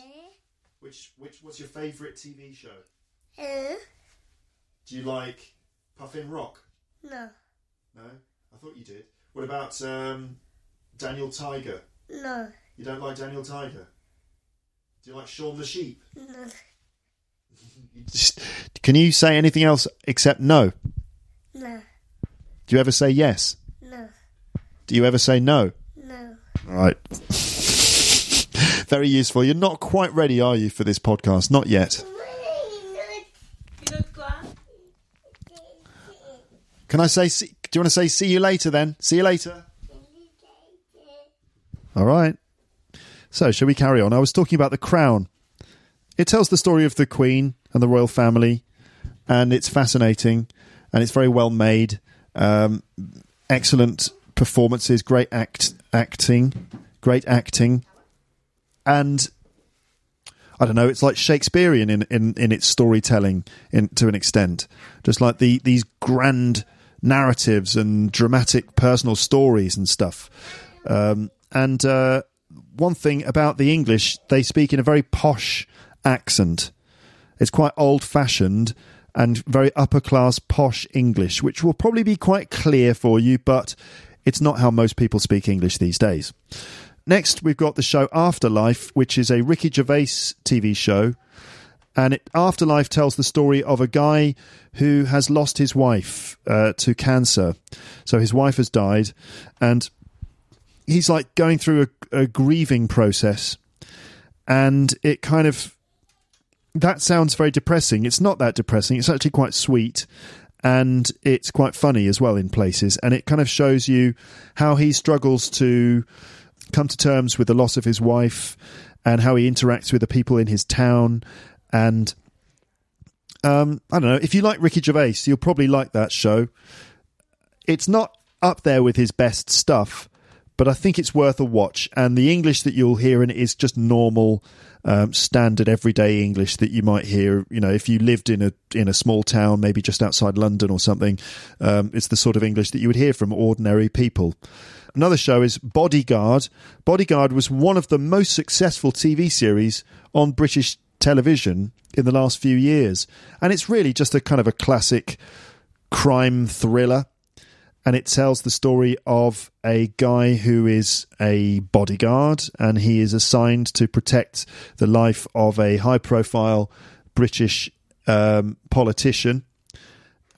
Which which what's your favourite TV show? Uh, Do you like Puffin Rock? no. No, I thought you did. What about um, Daniel Tiger? No. You don't like Daniel Tiger? Do you like Shaun the Sheep? No. <laughs> Just, can you say anything else except no? No. Do you ever say yes? No. Do you ever say no? No. All right. <laughs> Very useful. You're not quite ready, are you, for this podcast? Not yet. Can I say? See, do you want to say see you later then? See you later. All right. So, shall we carry on? I was talking about The Crown. It tells the story of the Queen and the royal family, and it's fascinating, and it's very well made. Um, excellent performances, great act acting, great acting, and I don't know. It's like Shakespearean in in, in its storytelling, in, to an extent. Just like the these grand narratives and dramatic personal stories and stuff. Um, and uh, one thing about the English, they speak in a very posh accent. It's quite old fashioned and very upper class posh English, which will probably be quite clear for you, but it's not how most people speak English these days. Next, we've got the show Afterlife, which is a Ricky Gervais TV show. And it, Afterlife tells the story of a guy who has lost his wife uh, to cancer. So his wife has died, and he's like going through a, a grieving process. And it kind of that sounds very depressing. It's not that depressing. It's actually quite sweet and it's quite funny as well in places. And it kind of shows you how he struggles to come to terms with the loss of his wife and how he interacts with the people in his town. And um, I don't know. If you like Ricky Gervais, you'll probably like that show. It's not up there with his best stuff, but I think it's worth a watch. And the English that you'll hear in it is just normal um, standard everyday English that you might hear. You know, if you lived in a in a small town, maybe just outside London or something, um, it's the sort of English that you would hear from ordinary people. Another show is Bodyguard. Bodyguard was one of the most successful TV series on British television in the last few years, and it's really just a kind of a classic crime thriller and it tells the story of a guy who is a bodyguard and he is assigned to protect the life of a high profile British um, politician.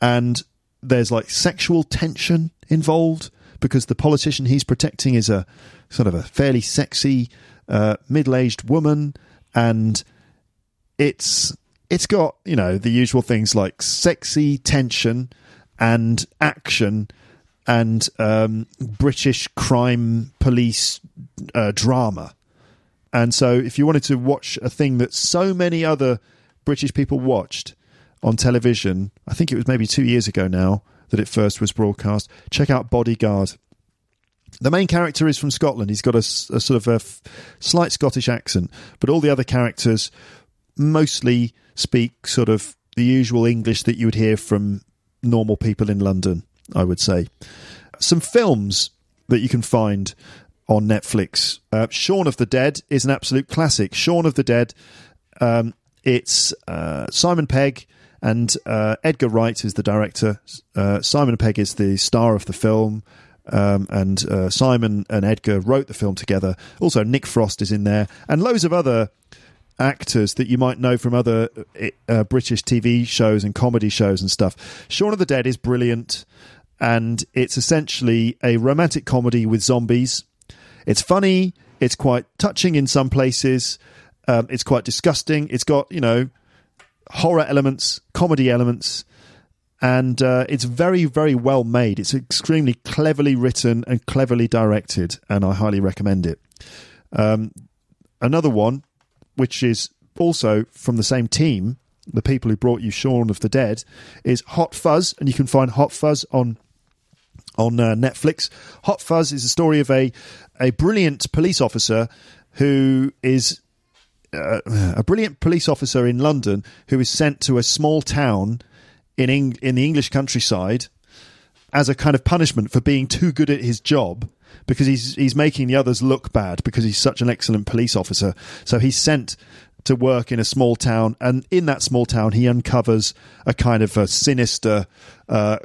And there's like sexual tension involved because the politician he's protecting is a sort of a fairly sexy uh, middle aged woman. And it's it's got, you know, the usual things like sexy tension and action and um, British crime police uh, drama. And so, if you wanted to watch a thing that so many other British people watched on television, I think it was maybe two years ago now that it first was broadcast, check out Bodyguard. The main character is from Scotland. He's got a, a sort of a f- slight Scottish accent, but all the other characters mostly speak sort of the usual English that you would hear from normal people in London. I would say. Some films that you can find on Netflix. Uh, Shaun of the Dead is an absolute classic. Shaun of the Dead. Um, it's uh, Simon Pegg and uh, Edgar Wright is the director. Uh, Simon Pegg is the star of the film. Um, and uh, Simon and Edgar wrote the film together. Also, Nick Frost is in there, and loads of other actors that you might know from other uh, British TV shows and comedy shows and stuff. Shaun of the Dead is brilliant and it's essentially a romantic comedy with zombies. It's funny, it's quite touching in some places, um, it's quite disgusting. It's got, you know, horror elements, comedy elements, and uh, it's very, very well made. It's extremely cleverly written and cleverly directed, and I highly recommend it. Um, another one, which is also from the same team, the people who brought you Shaun of the Dead, is Hot Fuzz, and you can find Hot Fuzz on on uh, Netflix. Hot Fuzz is a story of a a brilliant police officer who is uh, a brilliant police officer in London who is sent to a small town in Eng- in the English countryside as a kind of punishment for being too good at his job because he's he's making the others look bad because he's such an excellent police officer. So he's sent to work in a small town, and in that small town, he uncovers a kind of a sinister uh,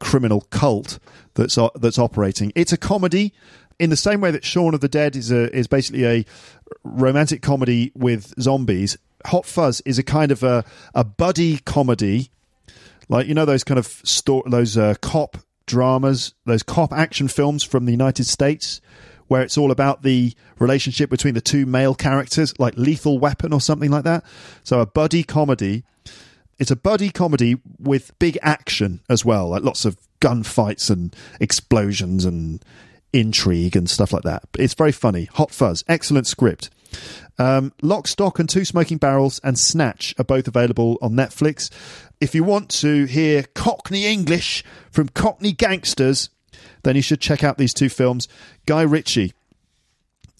criminal cult that's that's operating. It's a comedy in the same way that Shaun of the Dead is a is basically a romantic comedy with zombies. Hot Fuzz is a kind of a a buddy comedy, like you know those kind of sto- those uh, cop dramas, those cop action films from the United States, where it's all about the relationship between the two male characters, like Lethal Weapon or something like that. So a buddy comedy it's a buddy comedy with big action as well, like lots of gunfights and explosions and intrigue and stuff like that. It's very funny. Hot Fuzz, excellent script. Um, Lock, Stock, and Two Smoking Barrels and Snatch are both available on Netflix. If you want to hear Cockney English from Cockney gangsters, then you should check out these two films. Guy Ritchie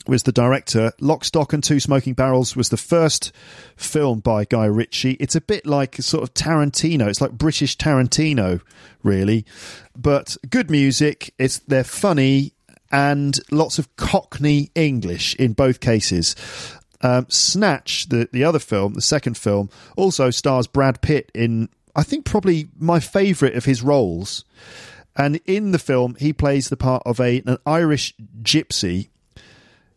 was the director. Lock, Stock, and Two Smoking Barrels was the first film by Guy Ritchie. It's a bit like sort of Tarantino. It's like British Tarantino, really, but good music. It's they're funny and lots of Cockney English in both cases. Um, Snatch, the the other film, the second film, also stars Brad Pitt in I think probably my favourite of his roles. And in the film, he plays the part of a an Irish gypsy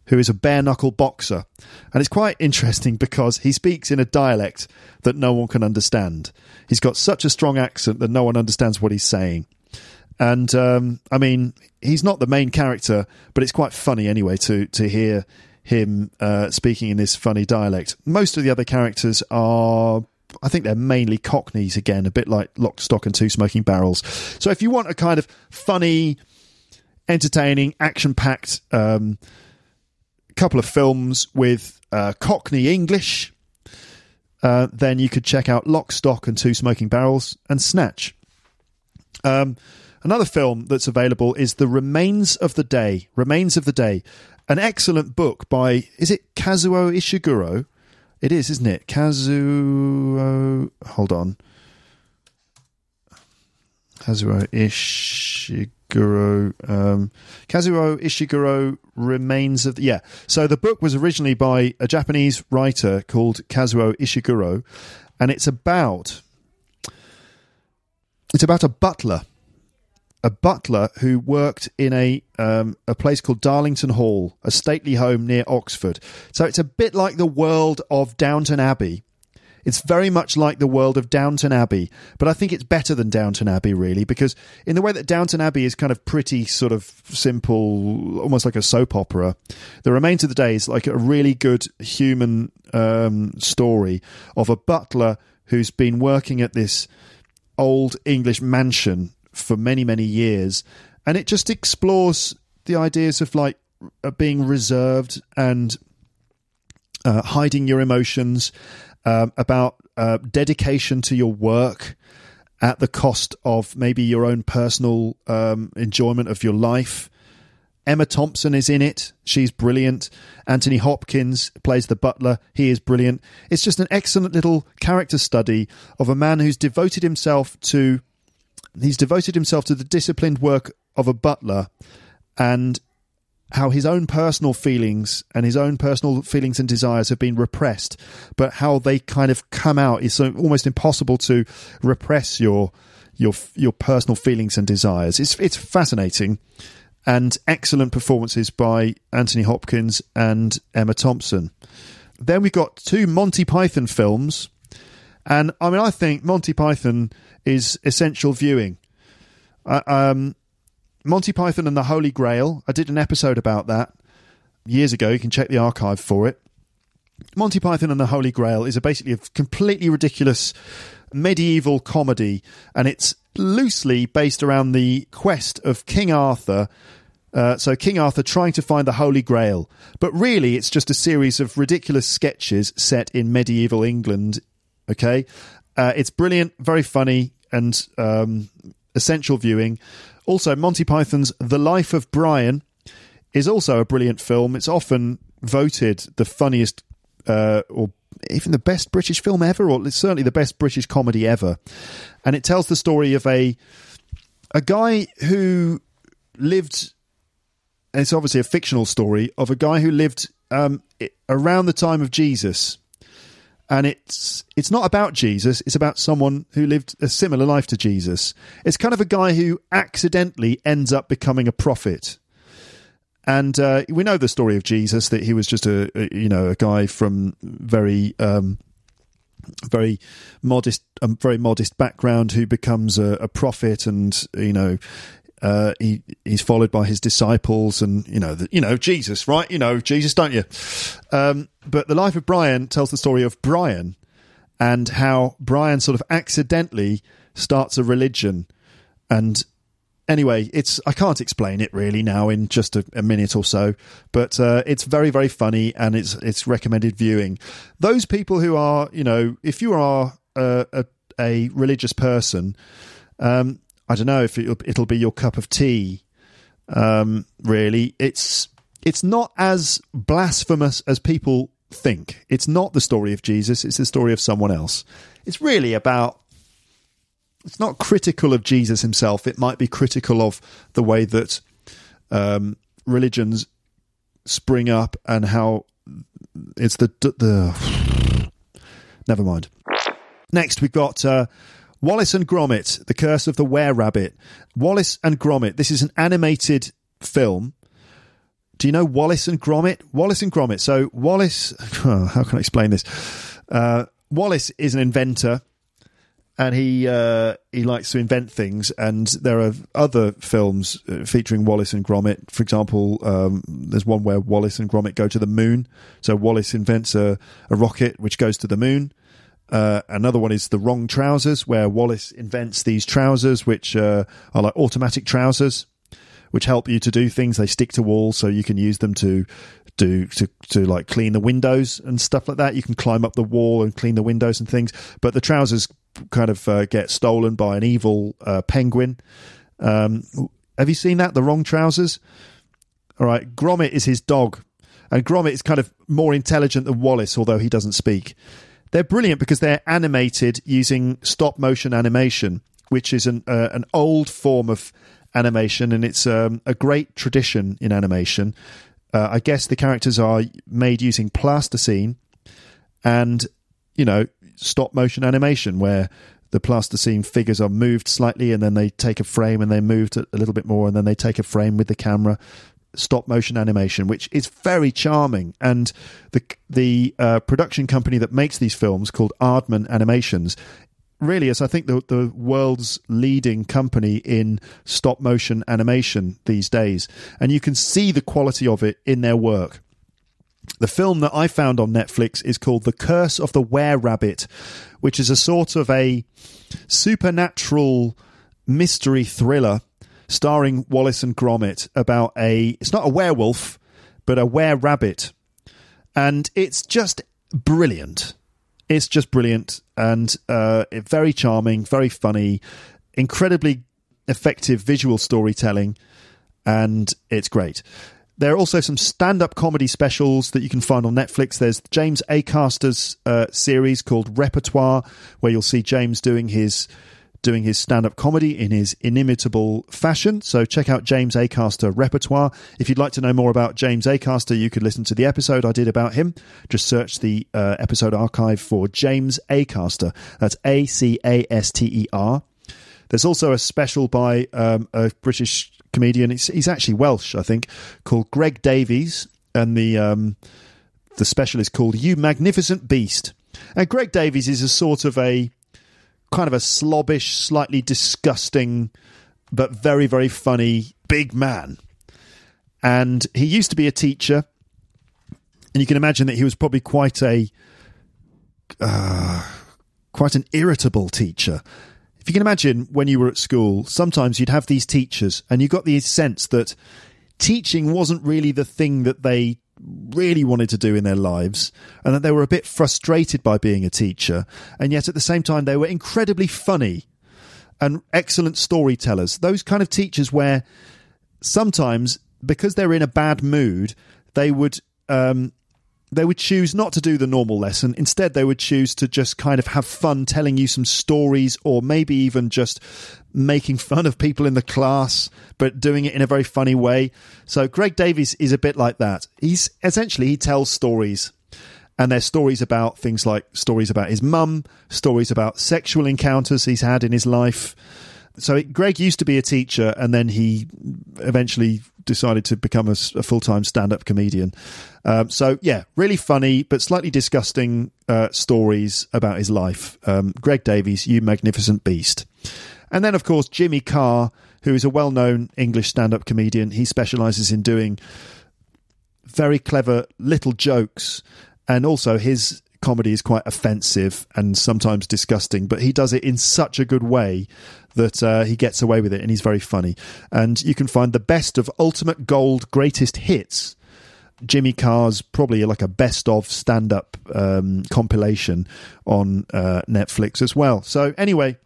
who is a bare knuckle boxer. And it's quite interesting because he speaks in a dialect that no one can understand. He's got such a strong accent that no one understands what he's saying. And um, I mean, he's not the main character, but it's quite funny anyway to to hear him uh, speaking in this funny dialect. Most of the other characters are I think they're mainly Cockneys again, a bit like Lock, Stock, and Two Smoking Barrels. So if you want a kind of funny, entertaining, action packed couple of films with uh, Cockney English, uh, then you could check out Lock, Stock, and Two Smoking Barrels and Snatch. Um, another film that's available is The Remains of the Day. Remains of the Day. An excellent book by, is it Kazuo Ishiguro? It is, isn't it? Kazuo. Hold on. Kazuo Ishiguro. Um, Kazuo Ishiguro remains of the, yeah. So the book was originally by a Japanese writer called Kazuo Ishiguro, and it's about it's about a butler, a butler who worked in a um, a place called Darlington Hall, a stately home near Oxford. So it's a bit like the world of Downton Abbey. It's very much like the world of Downton Abbey, but I think it's better than Downton Abbey, really, because in the way that Downton Abbey is kind of pretty sort of simple, almost like a soap opera, The Remains of the Day is like a really good human um, story of a butler who's been working at this old English mansion for many, many years. And it just explores the ideas of like being reserved and uh, hiding your emotions, um, about uh, dedication to your work at the cost of maybe your own personal um, enjoyment of your life. Emma Thompson is in it. She's brilliant. Anthony Hopkins plays the butler. He is brilliant. It's just an excellent little character study of a man who's devoted himself to he's devoted himself to the disciplined work of a butler and how his own personal feelings and his own personal feelings and desires have been repressed, but how they kind of come out is so almost impossible to repress your your your personal feelings and desires. It's it's fascinating and excellent performances by Anthony Hopkins and Emma Thompson. Then we've got two Monty Python films, and I mean I think Monty Python is essential viewing. Uh, um, Monty Python and the Holy Grail. I did an episode about that years ago. You can check the archive for it. Monty Python and the Holy Grail is a basically a completely ridiculous medieval comedy, and it's loosely based around the quest of King Arthur. Uh, so King Arthur trying to find the Holy Grail, but really it's just a series of ridiculous sketches set in medieval England. Okay, uh, it's brilliant, very funny, and um, essential viewing. Also, Monty Python's The Life of Brian is also a brilliant film. It's often voted the funniest uh, or even the best British film ever, or certainly the best British comedy ever. And it tells the story of a a guy who lived. It's obviously a fictional story of a guy who lived um, around the time of Jesus, and it's it's not about Jesus. It's about someone who lived a similar life to Jesus. It's kind of a guy who accidentally ends up becoming a prophet. And uh, we know the story of Jesus that he was just a, a you know a guy from very um, very modest a very modest background who becomes a, a prophet and you know uh, he he's followed by his disciples, and you know, the, you know Jesus, right? You know Jesus, don't you? Um, but the life of Brian tells the story of Brian, and how Brian sort of accidentally starts a religion. And anyway, it's I can't explain it really now in just a, a minute or so, but uh, it's very very funny and it's it's recommended viewing. Those people who are you know if you are a, a, a religious person, um, I don't know if it'll, it'll be your cup of tea. Um, really, it's it's not as blasphemous as people think. It's not the story of Jesus, it's the story of someone else. It's really about it's not critical of Jesus himself. It might be critical of the way that um, religions spring up and how it's the the. <sighs> Never mind. Next, we've got uh, Wallace and Gromit: The Curse of the Were Rabbit. Wallace and Gromit. This is an animated film. Do you know Wallace and Gromit? Wallace and Gromit. So Wallace, <laughs> how can I explain this? Uh, Wallace is an inventor and he uh, he likes to invent things. And there are other films uh, featuring Wallace and Gromit. For example, um, there's one where Wallace and Gromit go to the moon. So Wallace invents a, a rocket which goes to the moon. Uh, another one is the wrong trousers, where Wallace invents these trousers which uh, are like automatic trousers, which help you to do things. They stick to walls, so you can use them to do to to like clean the windows and stuff like that. You can climb up the wall and clean the windows and things. But the trousers kind of uh, get stolen by an evil uh, penguin. Um, have you seen that? The wrong trousers. All right, Gromit is his dog, and Gromit is kind of more intelligent than Wallace, although he doesn't speak. They're brilliant because they're animated using stop motion animation, which is an uh, an old form of animation, and it's um, a great tradition in animation. Uh, I guess the characters are made using plasticine, and you know stop motion animation where the plasticine figures are moved slightly and then they take a frame and they move a little bit more and then they take a frame with the camera stop motion animation which is very charming. And the the uh, production company that makes these films called Aardman Animations really is I think the the world's leading company in stop motion animation these days. And you can see the quality of it in their work. The film that I found on Netflix is called The Curse of the Were Rabbit, which is a sort of a supernatural mystery thriller starring Wallace and Gromit about a it's not a werewolf but a were rabbit and it's just brilliant. It's just brilliant and uh, very charming very funny incredibly effective visual storytelling and it's great. There are also some stand up comedy specials that you can find on Netflix. There's James Acaster's uh, series called Repertoire, where you'll see James doing his doing his stand up comedy in his inimitable fashion. So check out James Acaster Repertoire. If you'd like to know more about James Acaster, you could listen to the episode I did about him. Just search the uh, episode archive for James Acaster. That's A C A S T E R. There's also a special by um, a British comedian. He's, he's actually Welsh, I think, called Greg Davies, and the um, the special is called "You Magnificent Beast." And Greg Davies is a sort of a kind of a slobbish, slightly disgusting, but very very funny big man. And he used to be a teacher, and you can imagine that he was probably quite a uh, quite an irritable teacher if you can imagine when you were at school, sometimes you'd have these teachers and you got the sense that teaching wasn't really the thing that they really wanted to do in their lives and that they were a bit frustrated by being a teacher. And yet at the same time, they were incredibly funny and excellent storytellers. Those kind of teachers where sometimes, because they're in a bad mood, they would um, they would choose not to do the normal lesson. Instead, they would choose to just kind of have fun telling you some stories or maybe even just making fun of people in the class, but doing it in a very funny way. So Greg Davies is a bit like that. He's essentially, he tells stories. And there's stories about things like stories about his mum, stories about sexual encounters he's had in his life, so Greg used to be a teacher, and then he eventually decided to become a, a full time stand up comedian. Um, so yeah, really funny but slightly disgusting uh, stories about his life. Um, Greg Davies, you magnificent beast, and then of course Jimmy Carr, who is a well known English stand up comedian. He specialises in doing very clever little jokes, and also his comedy is quite offensive and sometimes disgusting, but he does it in such a good way that uh, he gets away with it, and he's very funny. And you can find the best of Ultimate Gold Greatest Hits. Jimmy Carr's probably like a best of stand up um, compilation on uh, Netflix as well. So, anyway,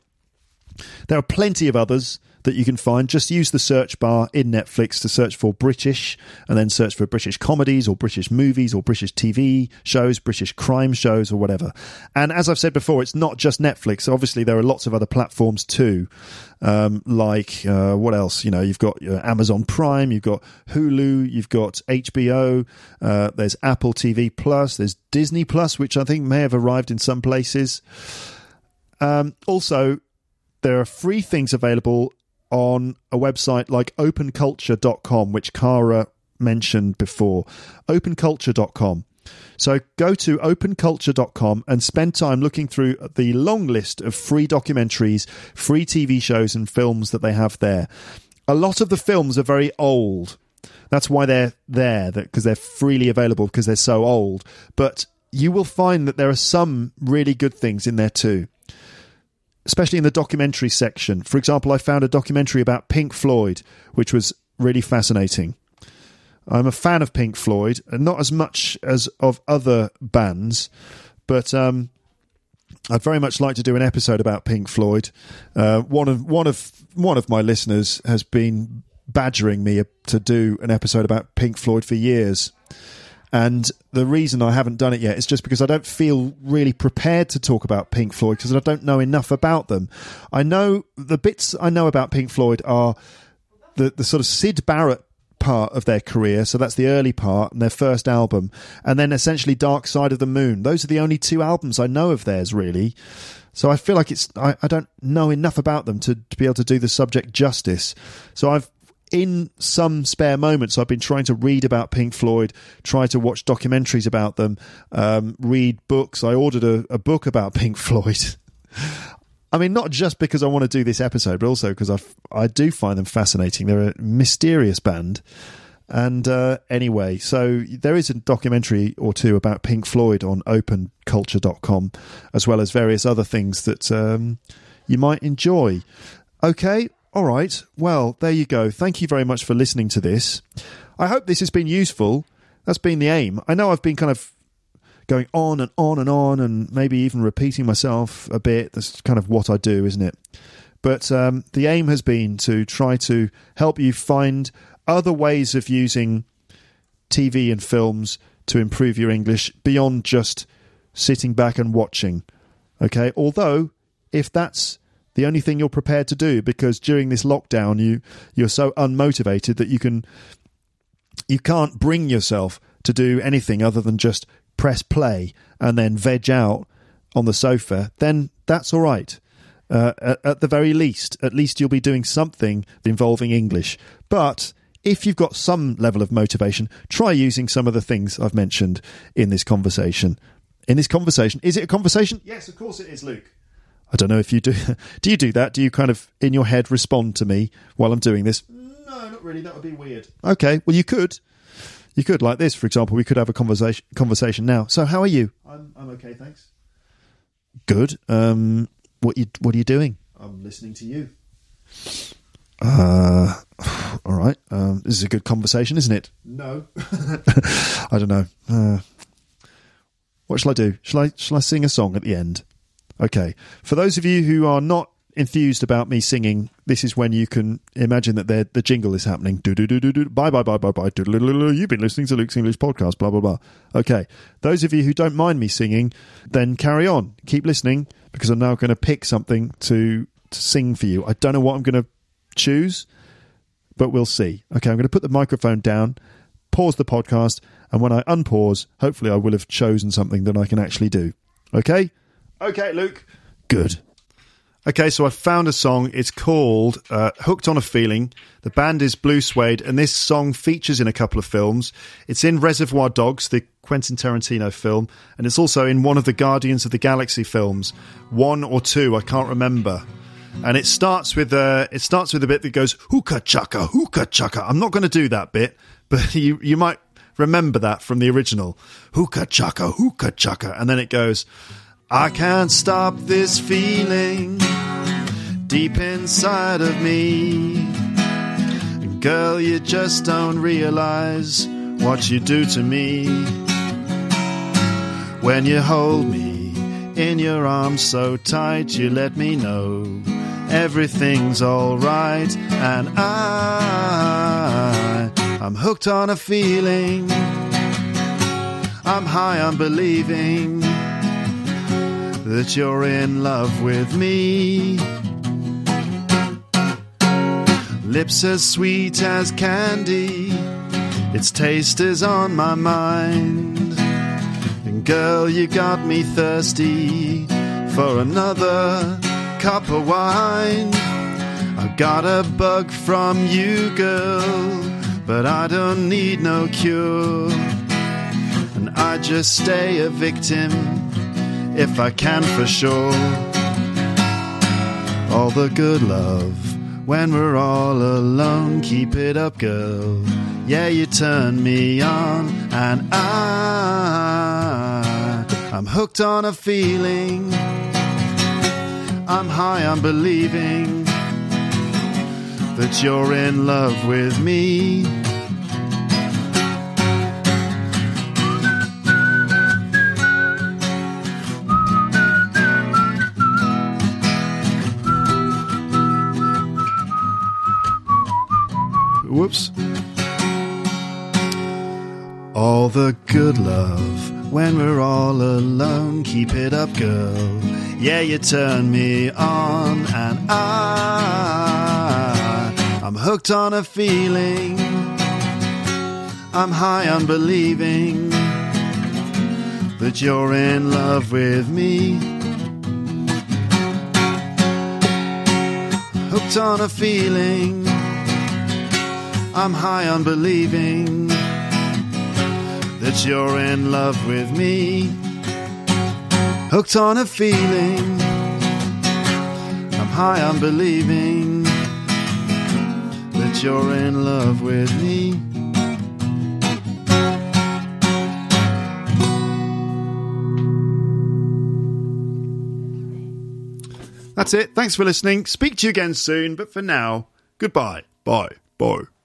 there are plenty of others that you can find. Just use the search bar in Netflix to search for British and then search for British comedies or British movies or British TV shows, British crime shows or whatever. And as I've said before, it's not just Netflix. Obviously, there are lots of other platforms too. Um, like uh, what else? You know, you've got uh, Amazon Prime, you've got Hulu, you've got HBO. Uh, there's Apple TV Plus, there's Disney Plus, which I think may have arrived in some places. Um, also, there are free things available on a website like openculture.com, which Cara mentioned before. Openculture.com. So go to openculture.com and spend time looking through the long list of free documentaries, free TV shows, and films that they have there. A lot of the films are very old. That's why they're there, because they're freely available because they're so old. But you will find that there are some really good things in there too especially in the documentary section. For example, I found a documentary about Pink Floyd, which was really fascinating. I'm a fan of Pink Floyd, and not as much as of other bands, but um, I'd very much like to do an episode about Pink Floyd. Uh, one of one of one of my listeners has been badgering me to do an episode about Pink Floyd for years. And the reason I haven't done it yet is just because I don't feel really prepared to talk about Pink Floyd because I don't know enough about them. I know the bits I know about Pink Floyd are the, the sort of Syd Barrett part of their career. So that's the early part and their first album. And then essentially Dark Side of the Moon. Those are the only two albums I know of theirs, really. So I feel like it's I, I don't know enough about them to, to be able to do the subject justice. So I've in some spare moments, I've been trying to read about Pink Floyd, try to watch documentaries about them, um, read books. I ordered a, a book about <laughs> Pink Floyd. I mean, not just because I want to do this episode, but also because I I do find them fascinating. They're a mysterious band. And uh, anyway, so there is a documentary or two about Pink Floyd on openculture.com, as well as various other things that um, you might enjoy. Okay, all right. Well, there you go. Thank you very much for listening to this. I hope this has been useful. That's been the aim. I know I've been kind of going on and on and on and maybe even repeating myself a bit. That's kind of what I do, isn't it? But um, the aim has been to try to help you find other ways of using TV and films to improve your English beyond just sitting back and watching. Okay. Although, if that's the only thing you're prepared to do because during this lockdown you you're so unmotivated that you can you can't bring yourself to do anything other than just press play and then veg out on the sofa then that's all right. Uh, at, at the very least at least you'll be doing something involving english. But if you've got some level of motivation try using some of the things i've mentioned in this conversation. In this conversation is it a conversation? Yes of course it is luke I don't know if you do. <laughs> Do you do that? Do you kind of in your head respond to me while I'm doing this? No, not really. That would be weird. Okay. Well, you could. You could like this, for example. We could have a conversation conversation now. So, how are you? I'm I'm okay, thanks. Good. Um, what you what are you doing? I'm listening to you. Uh, <sighs> all right. Um, this is a good conversation, isn't it? No. <laughs> <laughs> I don't know. Uh, what shall I do? Shall I shall I sing a song at the end? Okay. For those of you who are not enthused about me singing, this is when you can imagine that the jingle is happening. Do do do do do. Bye bye bye bye bye. You've been listening to Luke's English podcast. Blah blah blah. Okay. Those of you who don't mind me singing, then carry on. Keep listening because I'm now going to pick something to, to sing for you. I don't know what I'm going to choose, but we'll see. Okay. I'm going to put the microphone down, pause the podcast, and when I unpause, hopefully I will have chosen something that I can actually do. Okay. Okay, Luke. Good. Okay, so I found a song. It's called uh, Hooked on a Feeling. The band is Blue Swede, and this song features in a couple of films. It's in Reservoir Dogs, the Quentin Tarantino film, and it's also in one of the Guardians of the Galaxy films, one or two, I can't remember. And it starts with uh, it starts with a bit that goes hookah chaka, hookah chaka. I'm not going to do that bit, <laughs> but you you might remember that from the original. Hookah chaka, hookah chaka. And then it goes, I can't stop this feeling deep inside of me. Girl, you just don't realize what you do to me. When you hold me in your arms so tight, you let me know everything's alright. And I, I'm hooked on a feeling. I'm high on believing that you're in love with me. Lips as sweet as candy, its taste is on my mind. And girl, you got me thirsty for another cup of wine. I got a bug from you, girl, but I don't need no cure. And I just stay a victim if I can for sure. All the good love when we're all alone. Keep it up, girl. Yeah, you turn me on, and I, I'm hooked on a feeling. I'm high on believing that you're in love with me. Whoops. All the good love when we're all alone. Keep it up, girl. Yeah, you turn me on, and I, I'm hooked on a feeling. I'm high on believing that you're in love with me. Hooked on a feeling. I'm high on believing that you're in love with me. Hooked on a feeling. I'm high on believing that you're in love with me. That's it. Thanks for listening. Speak to you again soon, but for now, goodbye. Bye. Bye.